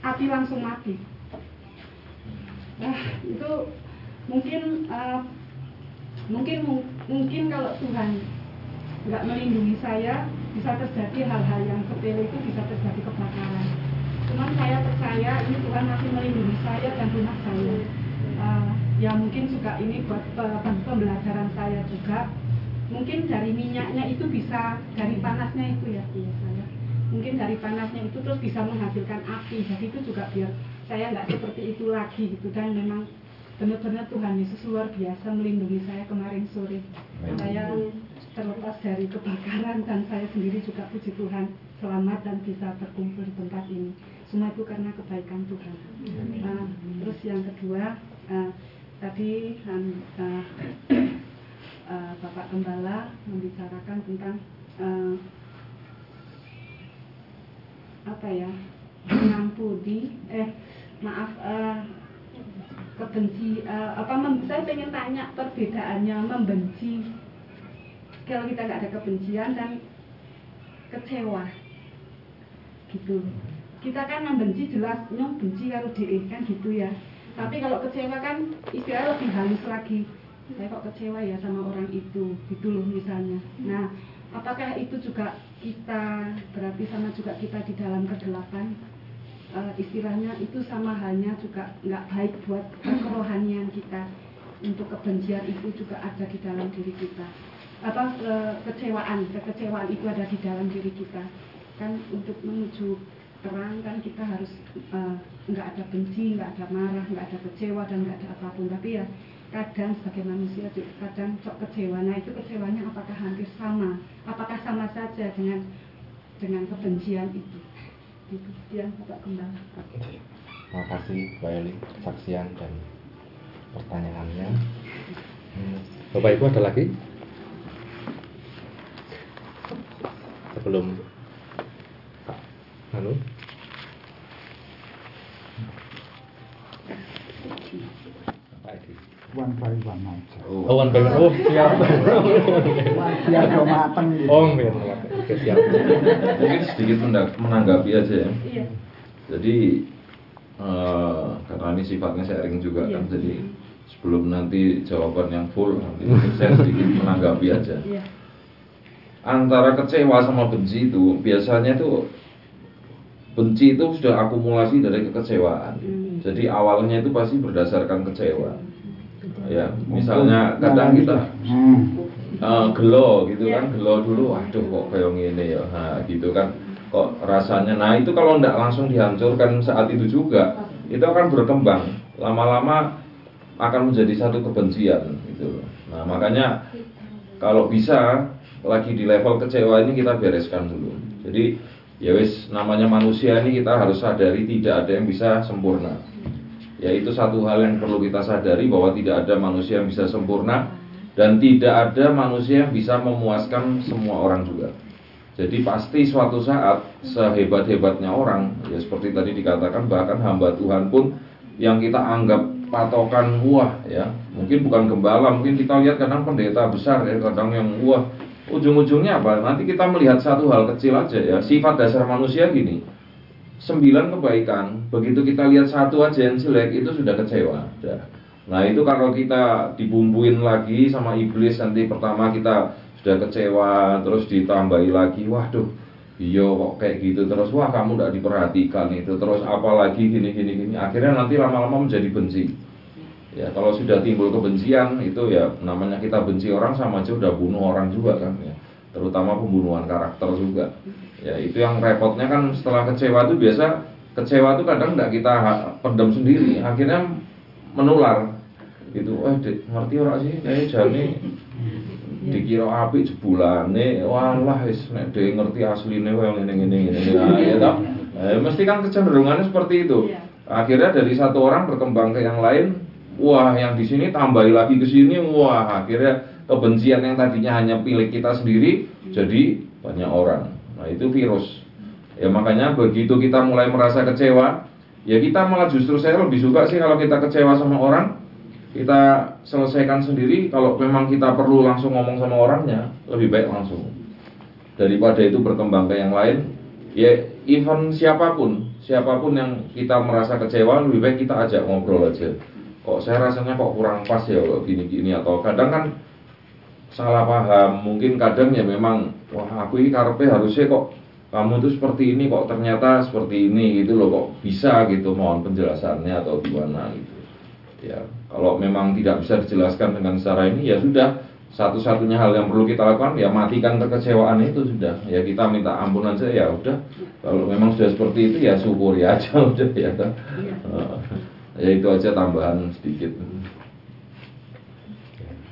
Api langsung mati. Nah itu mungkin eh, mungkin mungkin kalau Tuhan nggak melindungi saya bisa terjadi hal-hal yang sepele itu bisa terjadi kebakaran. Cuman saya percaya ini Tuhan masih melindungi saya dan rumah saya. Uh, ya mungkin juga ini buat pe- pembelajaran saya juga. Mungkin dari minyaknya itu bisa dari panasnya itu ya saya. Mungkin dari panasnya itu terus bisa menghasilkan api. Jadi itu juga biar saya nggak seperti itu lagi gitu. Dan memang benar-benar Tuhan Yesus luar biasa melindungi saya kemarin sore. Amin. saya terlepas dari kebakaran dan saya sendiri juga puji Tuhan. Selamat dan bisa berkumpul di tempat ini. Semua itu karena kebaikan Tuhan. Nah, terus yang kedua eh, tadi eh, eh, Bapak Gembala membicarakan tentang eh, apa ya mengampuni eh maaf eh, kebenci eh, apa mem- saya pengen tanya perbedaannya membenci. Kalau kita nggak ada kebencian dan kecewa gitu. Kita kan membenci jelas nyong benci karo dhewe kan gitu ya. Tapi kalau kecewa kan istilah lebih halus lagi. Saya kok kecewa ya sama orang itu gitu loh misalnya. Nah apakah itu juga kita berarti sama juga kita di dalam kegelapan Eh, istilahnya itu sama halnya juga nggak baik buat kerohanian kita. Untuk kebencian itu juga ada di dalam diri kita. Apa ke- kecewaan kekecewaan itu ada di dalam diri kita. Kan untuk menuju terang kan kita harus eh, nggak ada benci nggak ada marah nggak ada kecewa dan nggak ada apa pun. Tapi ya kadang sebagai manusia kadang sok kecewa. Nah itu kecewanya apakah hampir sama? Apakah sama saja dengan dengan kebencian itu itu yang bapak kembali Terima kasih Mbak Eli kesaksian dan pertanyaannya. Hmm, Bapak Ibu ada lagi? Sebelum Pak Anu? Pak Edi. One by one aja. Oh, one by one. Oh, siap. [LAUGHS] Biar mateng gitu. Oh, biar. Oke, siap. Mungkin sedikit menang- menanggapi aja ya. iya Jadi eh, karena ini sifatnya sharing juga kan, Iya. jadi sebelum nanti jawaban yang full, nanti [LAUGHS] saya sedikit menanggapi aja. iya Antara kecewa sama benci itu biasanya tuh benci itu sudah akumulasi dari kekecewaan. Hmm. Jadi awalnya itu pasti berdasarkan kecewa. Ya, misalnya kadang kita Hmm. Eh, gelo gitu Iya. kan gelo dulu waduh kok kayak gini ya? Nah, gitu kan. Kok rasanya nah itu kalau ndak langsung dihancurkan saat itu juga itu akan berkembang. Lama-lama akan menjadi satu kebencian gitu. Nah makanya kalau bisa lagi di level kecewa ini kita bereskan dulu. Jadi ya wis namanya manusia ini kita harus sadari tidak ada yang bisa sempurna ya itu satu hal yang perlu kita sadari bahwa tidak ada manusia yang bisa sempurna dan tidak ada manusia yang bisa memuaskan semua orang juga. Jadi pasti suatu saat sehebat-hebatnya orang, ya seperti tadi dikatakan bahkan hamba Tuhan pun yang kita anggap patokan wah ya, mungkin bukan gembala, mungkin kita lihat kadang pendeta besar ya, kadang yang wah ujung-ujungnya apa? Nanti kita melihat satu hal kecil aja ya, sifat dasar manusia gini. Sembilan kebaikan, begitu kita lihat satu aja yang jelek itu sudah kecewa. Nah itu kalau kita dibumbuin lagi sama iblis nanti pertama kita sudah kecewa terus ditambahi lagi waduh iya kok kayak gitu terus. Wah kamu tidak diperhatikan itu. Terus apalagi gini gini gini. Akhirnya nanti lama-lama menjadi benci. Ya kalau sudah timbul kebencian itu ya namanya kita benci orang sama aja udah bunuh orang juga kan ya. Terutama pembunuhan karakter juga ya itu yang repotnya kan setelah kecewa itu biasa kecewa itu kadang tidak kita pendam sendiri akhirnya menular. Gitu eh dek ngerti ora sih? Kayak jane dikira api jebulane. Walah wis nek dek ngerti asline wae ngene ngene ngene nah, ya toh. Eh, mesti kan kecenderungannya seperti itu. Iya. akhirnya dari satu orang berkembang ke yang lain wah yang di sini tambahi lagi ke sini wah akhirnya kebencian yang tadinya hanya pilih kita sendiri jadi banyak orang nah itu virus. Ya makanya begitu kita mulai merasa kecewa ya kita malah justru saya lebih suka sih kalau kita kecewa sama orang kita selesaikan sendiri. Kalau memang kita perlu langsung ngomong sama orangnya lebih baik langsung. Daripada itu berkembang ke yang lain ya even siapa pun siapa pun yang kita merasa kecewa lebih baik kita ajak ngobrol aja. Kok saya rasanya kok kurang pas ya kok gini-gini atau kadang kan salah paham. Mungkin kadang ya memang wah aku ini karpe harusnya kok kamu itu seperti ini kok ternyata seperti ini gitu loh. Kok bisa? gitu mohon penjelasannya atau gimana gitu. Ya kalau memang tidak bisa dijelaskan dengan cara ini ya sudah. Satu-satunya hal yang perlu kita lakukan ya matikan kekecewaan itu sudah. Ya kita minta ampun aja ya udah. Kalau memang sudah seperti itu ya syukuri aja [LAUGHS] udah ya kan ya itu aja tambahan sedikit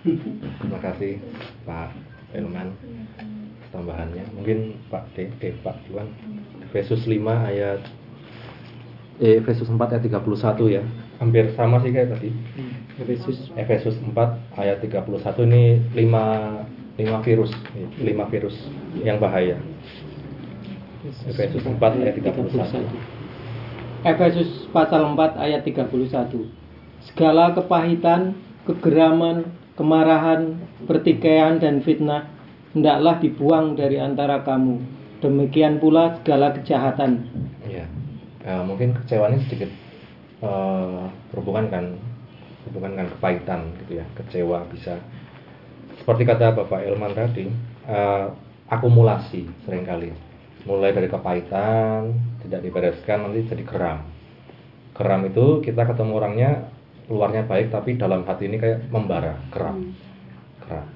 Terima kasih Pak Elman tambahannya. Mungkin Pak D, D Pak Iwan Efesus 5 ayat eh, Efesus 4 ayat 31 ya. Hampir sama sih kayak tadi. Efesus Efesus 4 ayat 31 ini 5 5 virus, 5 virus yang bahaya. Efesus 4 ayat 31. Efesus pasal 4 ayat 31 Segala kepahitan, kegeraman, kemarahan, pertikaian dan fitnah hendaklah dibuang dari antara kamu. Demikian pula segala kejahatan. Iya. Eh, mungkin kecewa ini sedikit berhubungan kan berhubungan dengan kepahitan gitu ya. Kecewa bisa seperti kata Bapak Ilman tadi, eh, akumulasi sering kali. Mulai dari kepahitan, tidak dibereskan nanti jadi geram. Geram itu kita ketemu orangnya luarnya baik tapi dalam hati ini kayak membara, geram. Geram.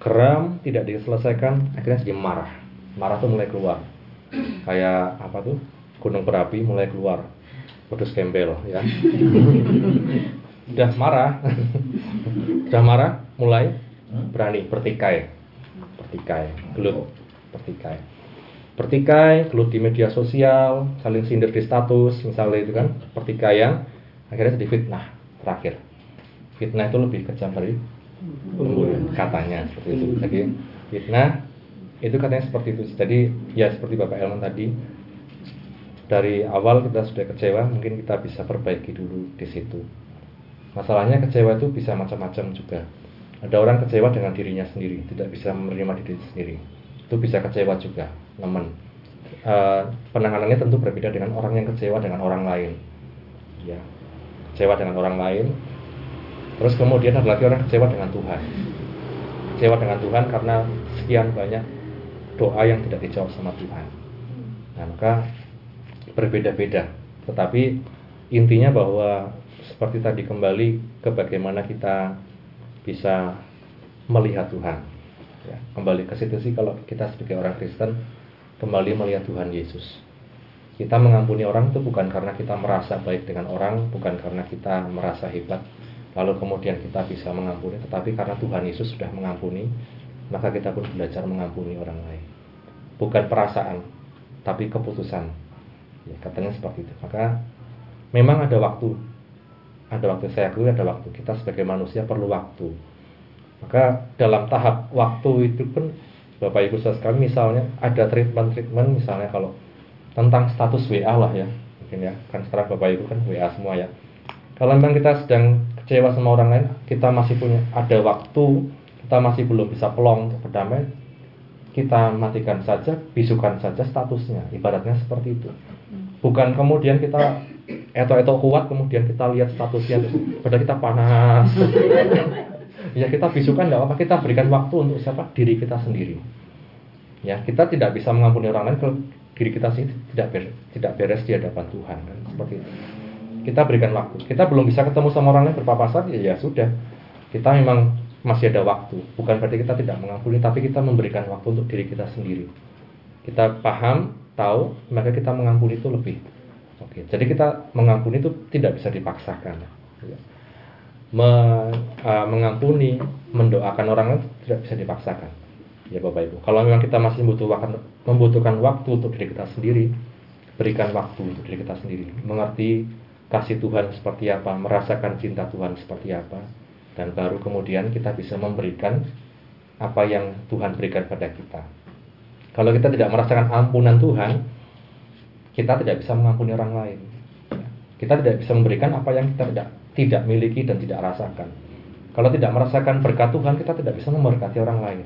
Geram tidak diselesaikan akhirnya jadi marah. Marah tuh mulai keluar. [CLEARS THROAT] Kayak apa tuh? Gunung berapi mulai keluar. Pedus gembel ya. [LAUGHS] Udah marah. Udah marah mulai berani bertikai. Bertikai, gelut, bertikai. Bertikai, gelut di media sosial, saling sindir di status, misalnya itu kan pertikaian, akhirnya jadi fitnah terakhir. Fitnah itu lebih kejam dari pembunuhan katanya seperti itu. Jadi fitnah itu katanya seperti itu. Jadi ya seperti Bapak Elman tadi dari awal kita sudah kecewa, mungkin kita bisa perbaiki dulu di situ. Masalahnya kecewa itu bisa macam-macam juga. Ada orang kecewa dengan dirinya sendiri, tidak bisa menerima diri sendiri. Itu bisa kecewa juga, nemen. Eh, penanganannya tentu berbeda dengan orang yang kecewa dengan orang lain. Ya, kecewa dengan orang lain. Terus kemudian ada lagi orang kecewa dengan Tuhan. Kecewa dengan Tuhan karena sekian banyak doa yang tidak dijawab sama Tuhan. Nah, maka berbeda-beda. Tetapi intinya bahwa seperti tadi kembali ke bagaimana kita bisa melihat Tuhan. Ya, kembali ke situ sih kalau kita sebagai orang Kristen kembali melihat Tuhan Yesus. Kita mengampuni orang itu bukan karena kita merasa baik dengan orang, bukan karena kita merasa hebat, lalu kemudian kita bisa mengampuni, tetapi karena Tuhan Yesus sudah mengampuni, maka kita pun belajar mengampuni orang lain. Bukan perasaan, tapi keputusan. Ya, katanya seperti itu. Maka memang ada waktu. Ada waktu saya akui ada waktu. Kita sebagai manusia perlu waktu. Maka dalam tahap waktu itu pun Bapak Ibu saudara sekalian misalnya ada treatment-treatment misalnya kalau tentang status WA lah ya. Mungkin ya, kan sekarang Bapak Ibu kan WA semua ya. Kalau memang kita sedang kecewa sama orang lain, kita masih punya ada waktu, kita masih belum bisa pelong berdamai, kita matikan saja, bisukan saja statusnya. Ibaratnya seperti itu. Bukan kemudian kita eto-eto kuat, kemudian kita lihat statusnya, padahal kita panas. [LAUGHS] ya kita bisukan tidak apa-apa, kita berikan waktu untuk siapa? Diri kita sendiri. Ya, kita tidak bisa mengampuni orang lain kalau diri kita sendiri tidak beres, tidak beres di hadapan Tuhan kan seperti itu. Kita berikan waktu. Kita belum bisa ketemu sama orang lain berpapasan ya ya sudah. Kita memang masih ada waktu. Bukan berarti kita tidak mengampuni, tapi kita memberikan waktu untuk diri kita sendiri. Kita paham, tahu, maka kita mengampuni itu lebih. Oke, jadi kita mengampuni itu tidak bisa dipaksakan. Ya. Me- uh, mengampuni, mendoakan orang lain tidak bisa dipaksakan. Ya Bapak Ibu. Kalau memang kita masih membutuhkan membutuhkan waktu untuk diri kita sendiri, berikan waktu untuk diri kita sendiri, mengerti kasih Tuhan seperti apa, merasakan cinta Tuhan seperti apa, dan baru kemudian kita bisa memberikan apa yang Tuhan berikan pada kita. Kalau kita tidak merasakan ampunan Tuhan, kita tidak bisa mengampuni orang lain. Kita tidak bisa memberikan apa yang kita tidak tidak miliki dan tidak rasakan. Kalau tidak merasakan berkat Tuhan, kita tidak bisa memberkati orang lain.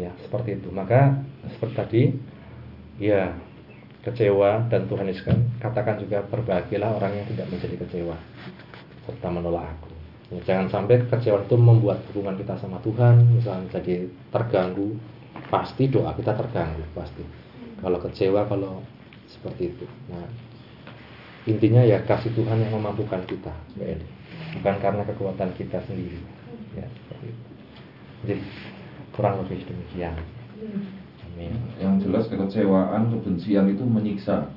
Ya, seperti itu. Maka seperti tadi, ya kecewa dan Tuhan Yesus kan katakan juga berbahagialah orang yang tidak menjadi kecewa serta menolak aku. Ya, jangan sampai kekecewaan itu membuat hubungan kita sama Tuhan misalnya jadi terganggu, pasti doa kita terganggu pasti. Kalau kecewa kalau seperti itu. Nah, intinya ya kasih Tuhan yang memampukan kita, bukan karena kekuatan kita sendiri. Ya. Jadi kurang lebih demikian. Amin. Yang jelas kekecewaan, kebencian itu menyiksa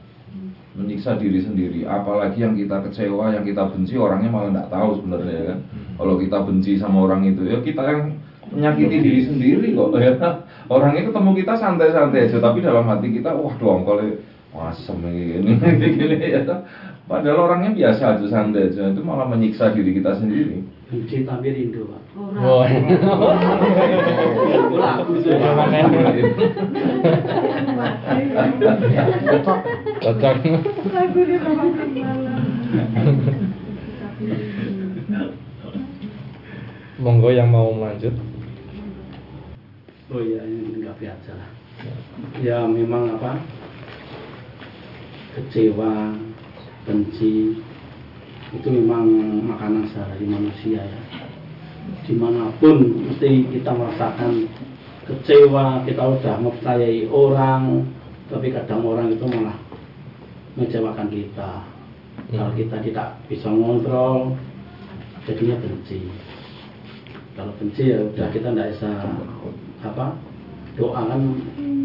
Menyiksa diri sendiri Apalagi yang kita kecewa, yang kita benci Orangnya malah tidak tahu sebenarnya kan Kalau kita benci sama orang itu Ya kita yang menyakiti diri sendiri kok ya. Orangnya ketemu kita santai-santai aja Tapi dalam hati kita Wah doang kalau Asem ini gini [LAUGHS] ya. Padahal orangnya biasa aja santai aja Itu malah menyiksa diri kita sendiri benci tapi rindu pak. Oh. Bola [LAUGHS] aku sih. Cocok. Lagu di rumah Monggo yang mau melanjut. oh iya ini nggak biasa lah. Ya memang apa? Kecewa benci itu memang makanan sehari manusia ya. Di mana pun mesti kita merasakan kecewa kita udah mempercayai orang tapi kadang orang itu malah mengecewakan kita. Kalau kita tidak bisa ngontrol jadinya benci. Kalau benci ya udah kita tidak bisa apa doa kan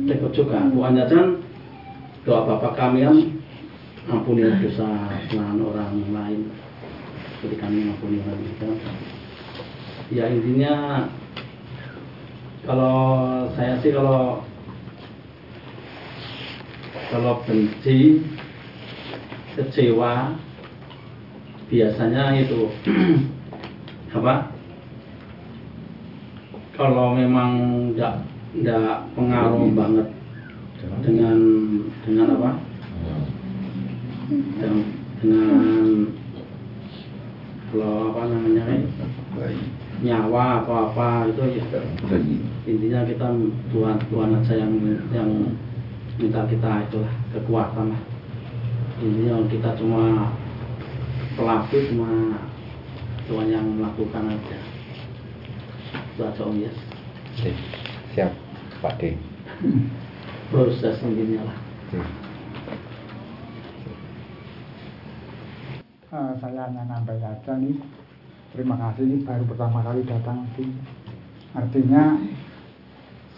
repot juga. Doanya kan doa bapak kami kan ampunilah dosa kesalahan orang lain. Seperti kami mengampuni orang kita ya intinya kalau saya sih kalau kalau benci kecewa biasanya itu [CLEARS THROAT] apa? Kalau memang tidak tidak pengaruh banget dengan dengan apa dengan, kalau apa namanya eh, nyawa atau apa itu ya intinya kita Tuhan Tuhan aja yang yang minta kita itulah kekuatan lah. Intinya kita cuma pelaku cuma Tuhan yang melakukan aja. Itu aja om yes Oke, Siap, Pak D. proses intinya lah Eh, saya hanya nambah aja nih. Terima kasih ini baru pertama kali datang di artinya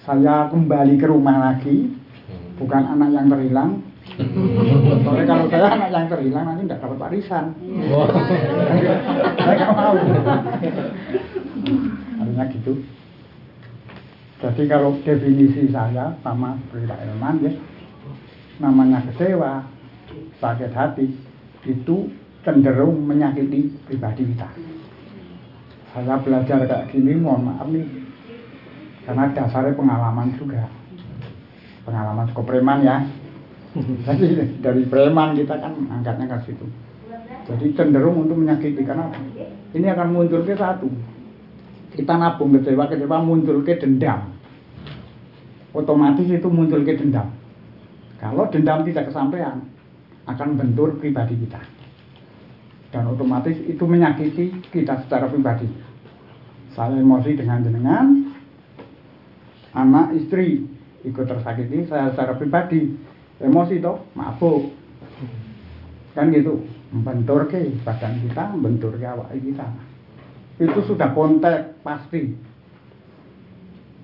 saya kembali ke rumah lagi. Bukan anak yang terhilang. Soalnya kalau saya anak yang terhilang nanti tidak dapat warisan. Saya nggak mau. Artinya gitu. Jadi kalau definisi saya sama Brida Elman ya namanya kecewa sakit hati itu cenderung menyakiti pribadi kita. Saya belajar kayak gini mohon maaf nih. Karena dasarnya pengalaman juga. Pengalaman cukup preman ya. [LAUGHS] Jadi dari preman kita kan angkatnya ke situ. Jadi cenderung untuk menyakiti karena apa? ini akan muncul ke satu. Kita nabung kecewa kecewa muncul ke dendam. Otomatis itu muncul ke dendam. Kalau dendam tidak kesampaian akan bentur pribadi kita dan otomatis itu menyakiti kita secara pribadi. Saya emosi dengan jenengan anak istri ikut tersakiti saya secara pribadi. Emosi toh mabuk. Kan gitu membentur ke badan kita membentur ke kita. Itu sudah kontak pasti.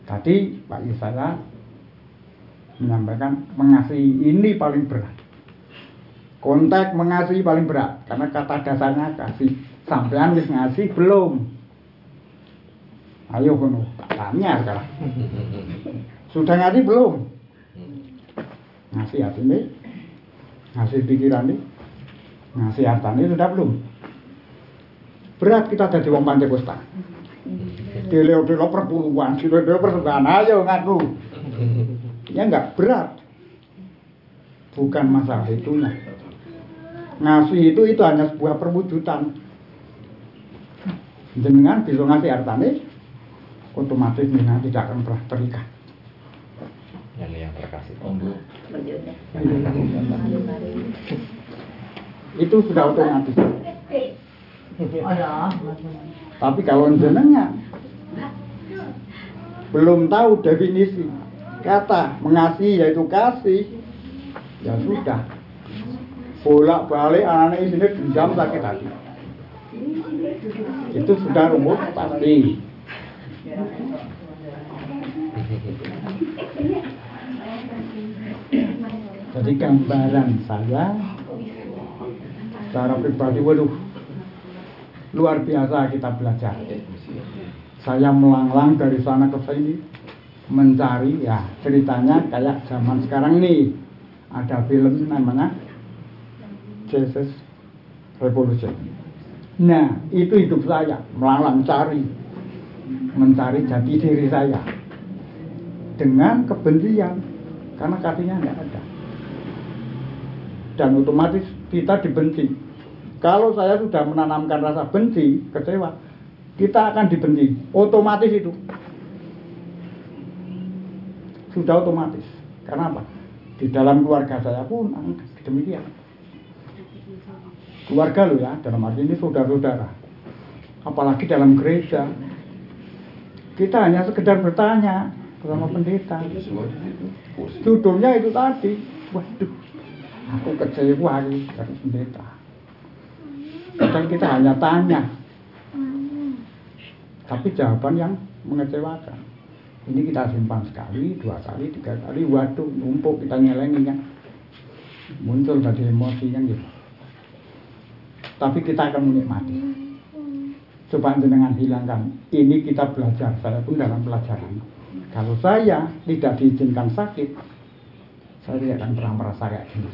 Tadi Pak Yusaya menyampaikan mengasihi ini paling berat kontak mengasihi paling berat. Karena kata dasarnya kasih sampean wis ngasih belum. Ayo kono tak tanya sekarang. [LAUGHS] Sudah ngasih belum? Ngasih hati ini ngasih pikiran ini ngasih hartanya sudah belum? Berat kita jadi wong Pantekosta Delo-delo perpuluhan, delo-delo persembahan, ayo ngaku. Ya enggak berat. Bukan masalah itunya ngasih itu itu hanya sebuah perwujudan dengan bisa ngasih hartanya otomatis dengan tidak akan pernah terikat nyanyi yang terkasih. Itu sudah otomatis. Tapi kalau jenengan belum tahu definisi kata mengasihi yaitu kasih, ya sudah. Bolak balik anak-anak ini dendam sakit hati. Itu sudah rumus pasti. Jadi gambaran saya secara pribadi, waduh, luar biasa kita belajar. Saya melanglang dari sana ke sini mencari ya ceritanya kayak zaman sekarang nih ada film namanya Jesus Revolution. Nah itu hidup saya melanglang cari mencari jati diri saya dengan kebencian karena kasihnya nggak ada dan otomatis kita dibenci. Kalau saya sudah menanamkan rasa benci, kecewa, kita akan dibenci. Otomatis itu. Sudah otomatis. Karena apa? Di dalam keluarga saya pun demikian. Keluarga loh ya, dalam arti ini saudara-saudara. Apalagi dalam gereja. Kita hanya sekedar bertanya bersama pendeta. Judulnya itu tadi. Waduh, aku kecewa ini dari pendeta. Kadang kita hanya tanya, tapi jawaban yang mengecewakan. Ini kita simpan sekali, dua kali, tiga kali, waduh, numpuk kita nyelengi kan. Muncul dari emosi kan gitu. Tapi kita akan menikmati. Coba jenengan hilangkan. Ini kita belajar, saya pun dalam pelajaran. Kalau saya tidak diizinkan sakit, saya tidak akan pernah merasa kayak gini.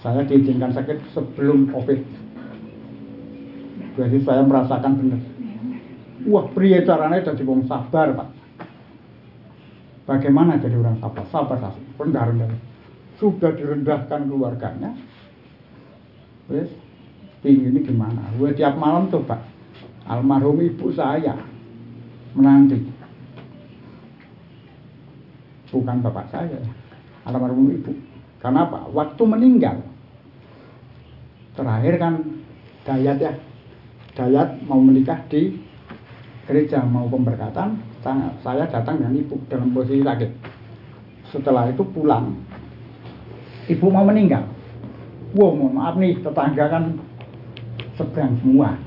Saya diizinkan sakit sebelum COVID. Jadi saya merasakan benar. Wah, pria caranya jadi wong sabar, Pak. Bagaimana jadi orang sabar? Sabar, sabar. Rendah, rendah. Sudah direndahkan keluarganya. Wes, ini gimana? Gue tiap malam coba. Almarhum ibu saya menanti. Bukan bapak saya, almarhum ibu. Karena apa? Waktu meninggal, terakhir kan Dayat ya, Dayat mau menikah di gereja mau pemberkatan, saya datang dengan ibu dalam posisi sakit. Setelah itu pulang, ibu mau meninggal. Wow, maaf nih, tetangga kan seberang semua.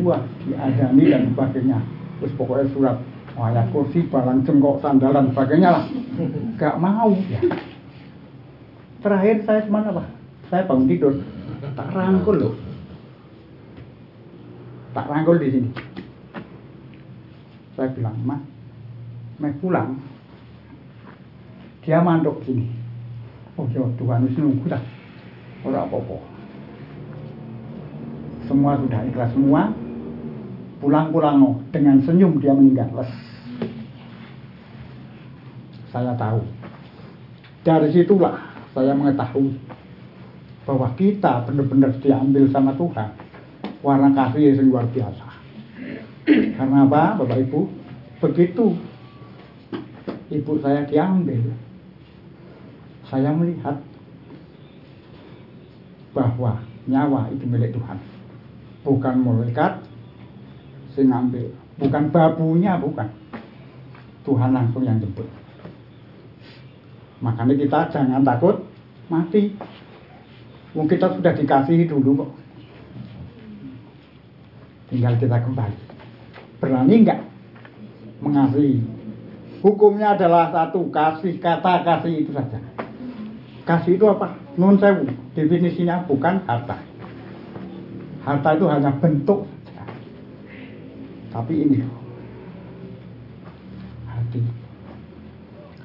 Wah, diadani dan sebagainya. Terus pokoknya surat ayat kursi, barang jengkok, sandalan, sebagainya lah. Gak mau ya. Terakhir saya cuma apa? Saya bangun tidur, tak rangkul loh. Tak rangkul di sini. Saya bilang, Mas, mau pulang. Dia mandok sini. Oh ya Tuhan wis nunggu dah. Ora apa-apa. Semua sudah ikhlas semua. Pulang-pulang no. dengan senyum dia meninggal. Les. Saya tahu. Dari situlah saya mengetahui bahwa kita benar-benar diambil sama Tuhan. Warna kasih yang luar biasa. Karena apa, Bapak Ibu? Begitu ibu saya diambil, saya melihat bahwa nyawa itu milik Tuhan. Bukan malaikat sing ngambil, bukan babunya, bukan. Tuhan langsung yang jemput. Makanya kita jangan takut mati. Mungkin kita sudah dikasihi dulu kok. Tinggal kita kembali. Berani enggak mengasihi? Hukumnya adalah satu, kasih kata kasih itu saja. Kasih itu apa? Nun sewu. Definisinya bukan harta. Harta itu hanya bentuk. Tapi ini hati.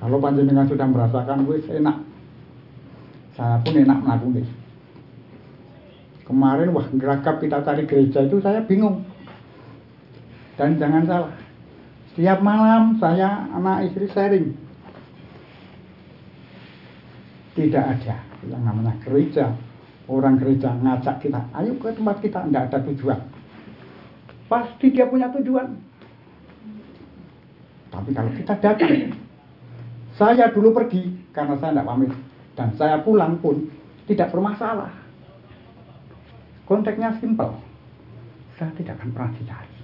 Kalau panjenengan sudah merasakan wis enak. Saya pun enak melakukan Kemarin wah gerakap kita cari gereja itu saya bingung. Dan jangan salah. Setiap malam saya anak istri sharing. Tidak ada yang namanya gereja. Orang gereja ngajak kita, ayo ke tempat kita, tidak ada tujuan. Pasti dia punya tujuan. Tapi kalau kita datang, saya dulu pergi karena saya tidak pamit dan saya pulang pun tidak bermasalah. Konteksnya simpel. Saya tidak akan pernah dicari.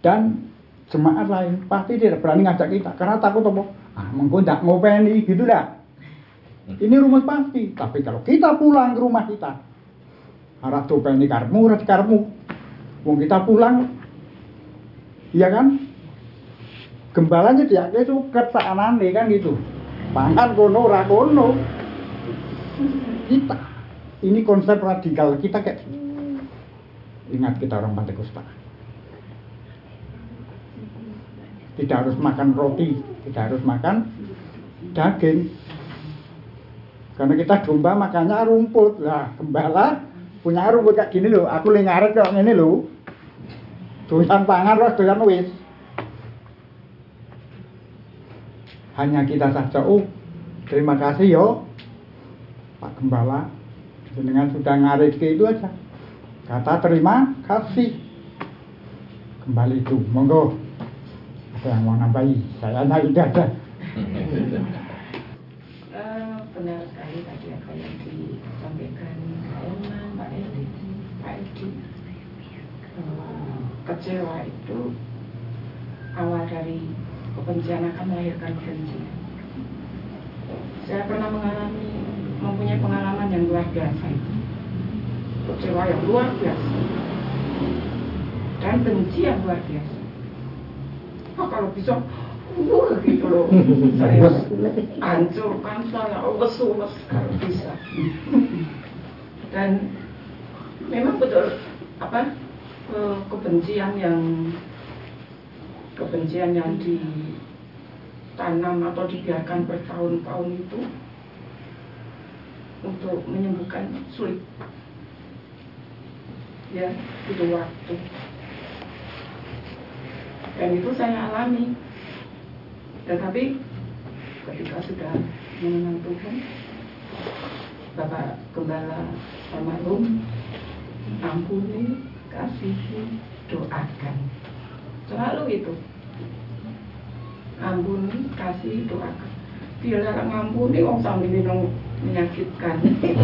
Dan jemaat lain pasti tidak berani ngajak kita karena takut apa? Ah, mengko ndak ngopeni gitu dah. Ini rumus pasti. Tapi kalau kita pulang ke rumah kita, harap topeni karmu, harap karmu. Wong kita pulang, iya kan? Gembalanya dia suket saanane kan gitu. Pangan kono ora kono. Kita ini konsep radikal kita kayak ingat kita orang Pantai Tidak harus makan roti, tidak harus makan daging. Karena kita domba makannya rumput lah, gembala punya rumput kayak gini loh. Aku lagi kok ini loh. Doyan pangan terus doyan wis. Hanya kita saja. Oh, terima kasih yo, Pak Gembala. Dengan sudah ngaret ke itu aja. Kata terima kasih. Kembali itu, monggo. Ada yang mau nambahi? Saya itu aja. [LAUGHS] Eh, benar sekali tadi apa yang disampaikan Pak Elman, Pak Edi, Pak Edi. Eh, kecewa itu awal dari kebencian akan melahirkan kebencian. Saya pernah mengalami, mempunyai pengalaman yang luar biasa. Kecewa yang luar biasa. Dan benci yang luar biasa. Oh, kalau bisa, uh, gitu loh. [LAUGHS] Saya hancurkan saya, ules-ules kalau bisa. [LAUGHS] Dan memang betul apa ke- kebencian yang kebencian yang ditanam atau dibiarkan bertahun-tahun itu untuk menyembuhkan sulit. Ya itu waktu dan itu saya alami. Tetapi ketika sudah mengenal Tuhan Bapak Gembala almarhum ampuni kasihi doakan. Selalu itu. Ampuni kasih doakan. Bila ngampuni orang sambil minum menyakitkan.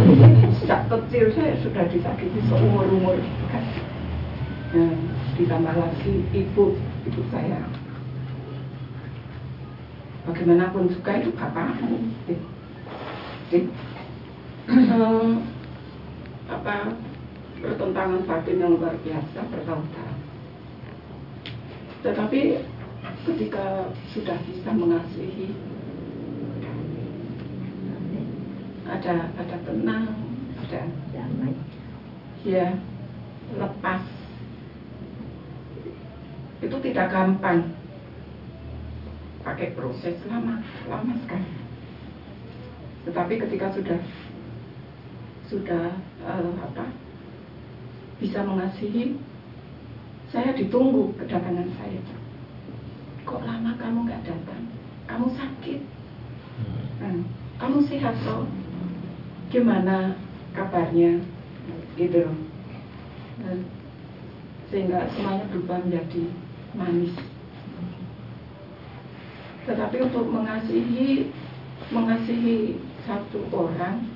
[LAUGHS] Sejak kecil saya sudah disakiti seumur umur kan nah, ditambah lagi ibu ibu saya. Bagaimanapun juga itu bapakmu jadi eh, apa pertentangan batin yang luar biasa bertahun-tahun. Tetapi ketika sudah bisa mengasihi ada ada tenang ada ya lepas itu tidak gampang. Pakai proses lama lama sekali. Tetapi ketika sudah sudah eh, apa bisa mengasihi saya ditunggu kedatangan saya kok lama kamu nggak datang? Kamu sakit? Nah, kamu sehat toh? Gimana kabarnya? Gitu. Loh Dan sehingga semuanya berubah menjadi manis. Tetapi untuk mengasihi mengasihi satu orang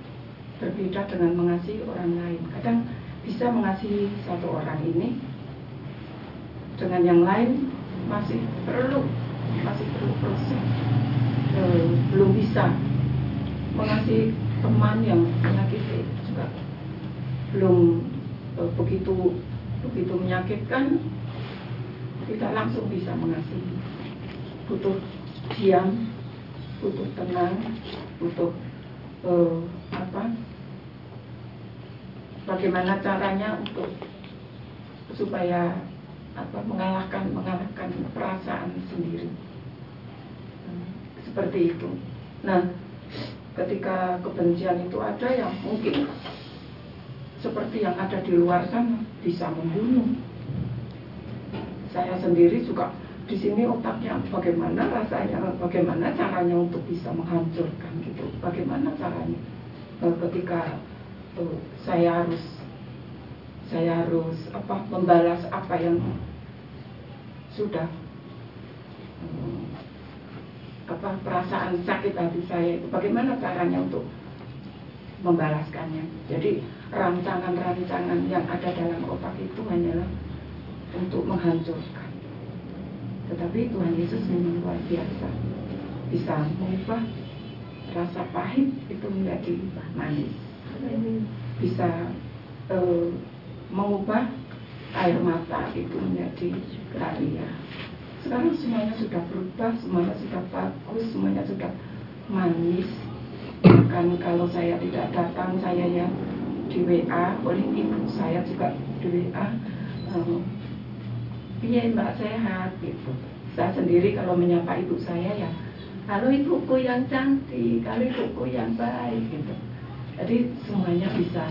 berbeda dengan mengasihi orang lain. Kadang bisa mengasihi satu orang ini dengan yang lain masih perlu masih perlu proses. Eh, belum bisa mengasihi teman yang menyakiti juga. Belum eh, begitu begitu menyakitkan tidak langsung bisa mengasihi. Butuh diam butuh tenang butuh eh, apa? Bagaimana caranya untuk supaya apa mengalahkan mengalahkan perasaan sendiri. Hmm, seperti itu. Nah ketika kebencian itu ada yang mungkin seperti yang ada di luar sana bisa membunuh saya sendiri juga di sini otaknya bagaimana rasanya bagaimana caranya untuk bisa menghancurkan gitu. Bagaimana caranya? Eh, ketika eh, saya harus saya harus apa membalas apa yang sudah eh, apa perasaan sakit hati saya itu. Bagaimana caranya untuk membalaskannya. Jadi rancangan-rancangan yang ada dalam otak itu hanyalah untuk menghancurkan. Tetapi Tuhan Yesus memang luar biasa bisa mengubah rasa pahit itu menjadi manis. Bisa eh, mengubah air mata itu menjadi ria. Sekarang semuanya sudah berubah, semuanya sudah bagus, semuanya sudah manis. Bahkan kalau saya tidak datang, saya yang di WA oleh ibu saya juga di WA. Iya mbak sehat gitu. Saya sendiri kalau menyapa ibu saya ya, kalau ibuku yang cantik, kalau ibuku yang baik gitu. Jadi semuanya bisa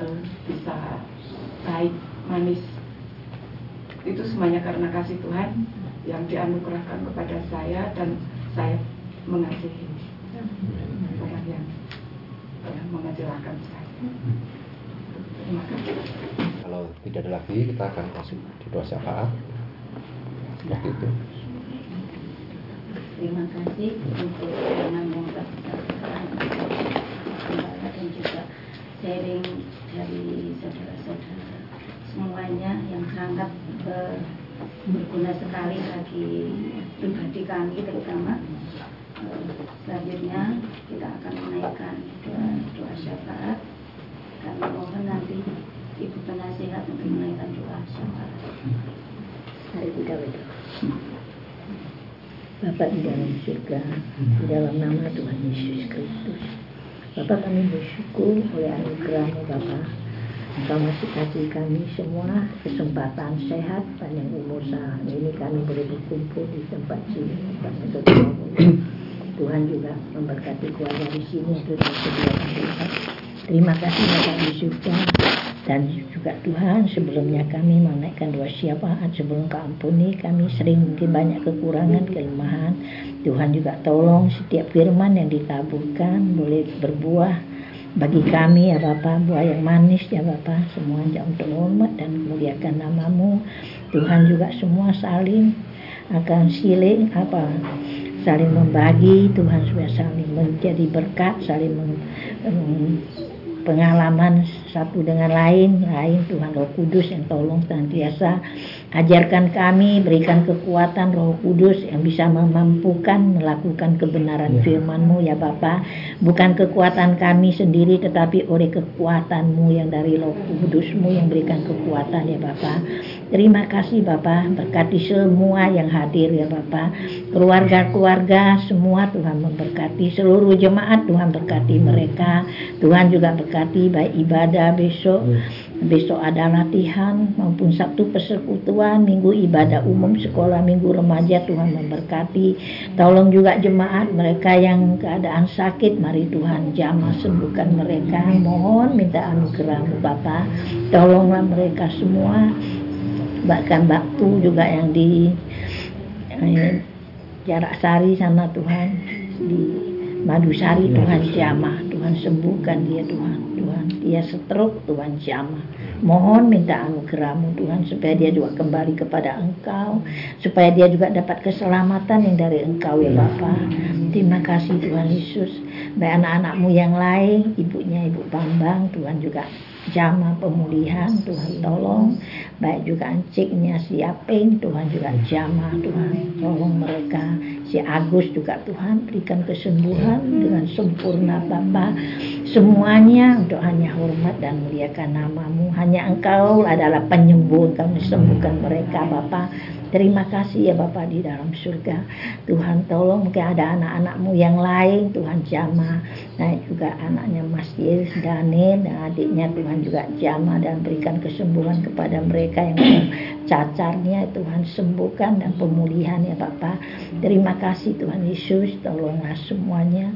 uh, bisa baik, manis. Itu semuanya karena kasih Tuhan yang dianugerahkan kepada saya dan saya mengasihi orang yang, yang mengecewakan saya. Kalau tidak ada lagi, kita akan masuk di doa syafaat. Seperti itu. Terima kasih untuk yang dan juga sharing dari saudara-saudara semuanya yang sangat ber- berguna sekali bagi pribadi kami terutama Eh, selanjutnya kita akan menaikkan doa, doa syafaat kami mohon nanti ibu penasihat untuk menaikkan doa syafaat kita. Bapak di dalam surga, di dalam nama Tuhan Yesus Kristus. Bapak kami bersyukur oleh anugerahmu Bapak. Engkau masih kasih kami semua kesempatan sehat panjang umur saat ini kami boleh berkumpul di tempat sini. Tuhan. Juga memberkati keluarga di sini untuk Tuhan. Terima kasih Bapak surga dan juga Tuhan sebelumnya kami menaikkan doa syafaat sebelum kau ampuni kami sering mungkin banyak kekurangan kelemahan. Tuhan juga tolong setiap firman yang ditaburkan boleh berbuah bagi kami ya Bapak buah yang manis ya Bapak semuanya untuk hormat dan memuliakan namamu. Tuhan juga semua saling akan siling apa saling membagi. Tuhan supaya saling menjadi berkat saling meng, pengalaman satu dengan lain. Lain Tuhan Roh Kudus yang tolong senantiasa ajarkan kami berikan kekuatan Roh Kudus yang bisa memampukan melakukan kebenaran firman-Mu ya Bapa. Bukan kekuatan kami sendiri tetapi oleh kekuatan-Mu yang dari Roh Kudus-Mu yang berikan kekuatan ya Bapa. Terima kasih Bapa. Berkati semua yang hadir ya Bapa. Keluarga-keluarga semua Tuhan memberkati. Seluruh jemaat Tuhan berkati mereka. Tuhan juga berkati baik ibadah besok besok ada latihan maupun Sabtu persekutuan minggu ibadah umum sekolah minggu remaja Tuhan memberkati. Tolong juga jemaat mereka yang keadaan sakit mari Tuhan jamah sembuhkan mereka. Mohon minta anugerahmu Bapa. Tolonglah mereka semua. Bahkan waktu juga yang di eh, jarak sari sana Tuhan. Di Madusari Tuhan jamah Tuhan sembuhkan dia Tuhan. Tuhan dia stroke Tuhan jamah. Mohon minta anugerahmu Tuhan supaya dia juga kembali kepada Engkau. Supaya dia juga dapat keselamatan yang dari Engkau ya Bapa. Terima kasih Tuhan Yesus. Baik anak-anakmu yang lain ibunya Ibu Bambang Tuhan juga jamah pemulihan Tuhan tolong. Baik juga anciknya si Apeng Tuhan juga jamah Tuhan tolong mereka si Agus juga Tuhan berikan kesembuhan dengan sempurna Bapa semuanya untuk hanya hormat dan muliakan namamu hanya engkau adalah penyembuh kami sembuhkan mereka Bapa Terima kasih ya Bapak di dalam surga. Tuhan tolong mungkin ada anak-anakmu yang lain Tuhan jamah. Nah juga anaknya Mas Yes, Daniel dan adiknya Tuhan juga jamah dan berikan kesembuhan kepada mereka yang cacarnya Tuhan sembuhkan dan pemulihan ya Bapak. Terima kasih Tuhan Yesus tolonglah semuanya.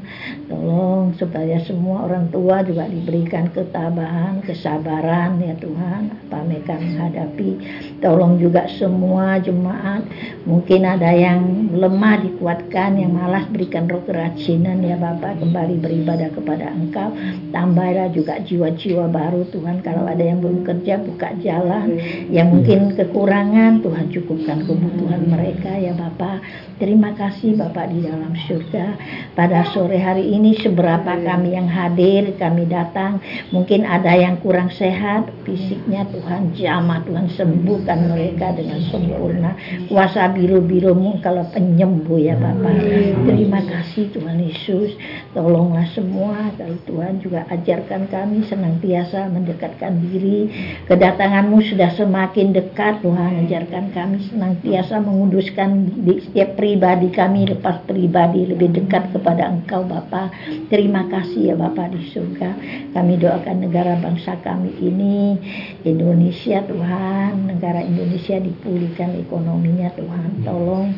Tolong supaya semua orang tua juga diberikan ketabahan, kesabaran ya Tuhan. Apa mereka menghadapi. Tolong juga semua jemaat. Mungkin ada yang lemah dikuatkan, yang malas berikan roh kerajinan ya Bapak kembali beribadah kepada Engkau. Tambahlah juga jiwa-jiwa baru Tuhan. Kalau ada yang belum kerja buka jalan. Yang mungkin kekurangan Tuhan cukupkan kebutuhan mereka ya Bapak terima kasih Bapak di dalam surga. Pada sore hari ini seberapa kami yang hadir kami datang. Mungkin ada yang kurang sehat fisiknya Tuhan jamah Tuhan sembuhkan mereka dengan sempurna. Kuasa biru-birumu kalau penyembuh ya Bapak. Terima kasih Tuhan Yesus. Tolonglah semua. Kalau Tuhan juga ajarkan kami senantiasa mendekatkan diri. Kedatanganmu sudah semakin dekat. Tuhan ajarkan kami senantiasa menguduskan di setiap pribadi kami lepas pribadi lebih dekat kepada Engkau Bapa terima kasih ya Bapak di surga. Kami doakan negara bangsa kami ini Indonesia Tuhan. Negara Indonesia dipulihkan ekonominya Tuhan. Tolong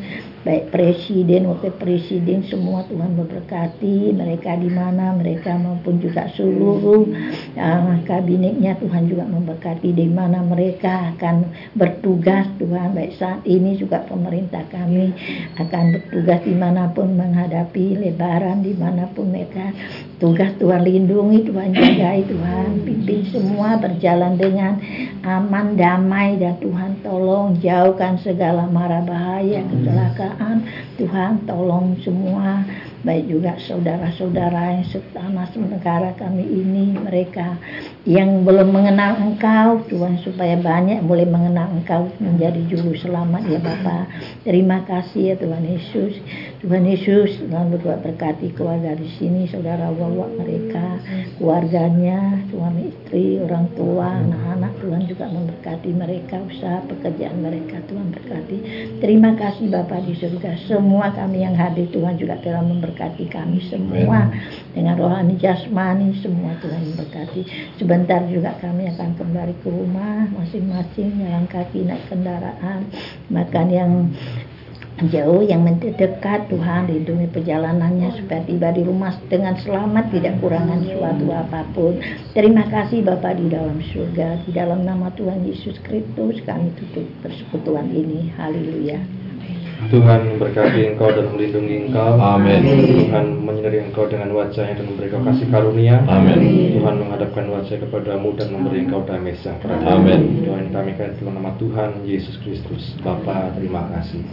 baik presiden wakil presiden semua Tuhan memberkati. Mereka di mana mereka maupun juga seluruh uh, kabinetnya Tuhan juga memberkati di mana mereka akan bertugas. Tuhan baik saat ini juga pemerintah kami akan bertugas di mana pun menghadapi lebaran di mana pun mereka tugas. Tuhan lindungi Tuhan jagai Tuhan pimpin semua berjalan dengan aman damai dan Tuhan tolong jauhkan segala mara bahaya kecelakaan Tuhan tolong semua baik juga saudara-saudara yang setanah negara kami ini mereka yang belum mengenal Engkau Tuhan supaya banyak boleh mengenal Engkau menjadi juru selamat. Ya Bapa terima kasih ya Tuhan Yesus. Tuhan Yesus Tuhan berdoa berkati keluarga di sini saudara bawa mereka keluarganya suami istri orang tua anak-anak. Tuhan juga memberkati mereka usaha pekerjaan mereka. Tuhan berkati. Terima kasih Bapak di surga. Semua kami yang hadir Tuhan juga telah memberkati kami semua. Dengan rohani jasmani semua Tuhan memberkati. Sebentar juga kami akan kembali ke rumah masing-masing jalan kaki naik kendaraan. Makan yang jauh yang mendekat Tuhan lindungi perjalanannya supaya tiba di rumah dengan selamat tidak kurangan suatu apa pun. Terima kasih Bapak di dalam surga. Di dalam nama Tuhan Yesus Kristus kami tutup persekutuan ini. Haleluya Tuhan memberkati engkau dan melindungi engkau. Amin. Tuhan menyinari engkau dengan wajahnya dan memberi engkau kasih karunia. Amin. Tuhan menghadapkan wajah kepadamu dan memberi engkau damai sejahtera. Amin. Doain kami dalam nama Tuhan Yesus Kristus. Bapa terima kasih.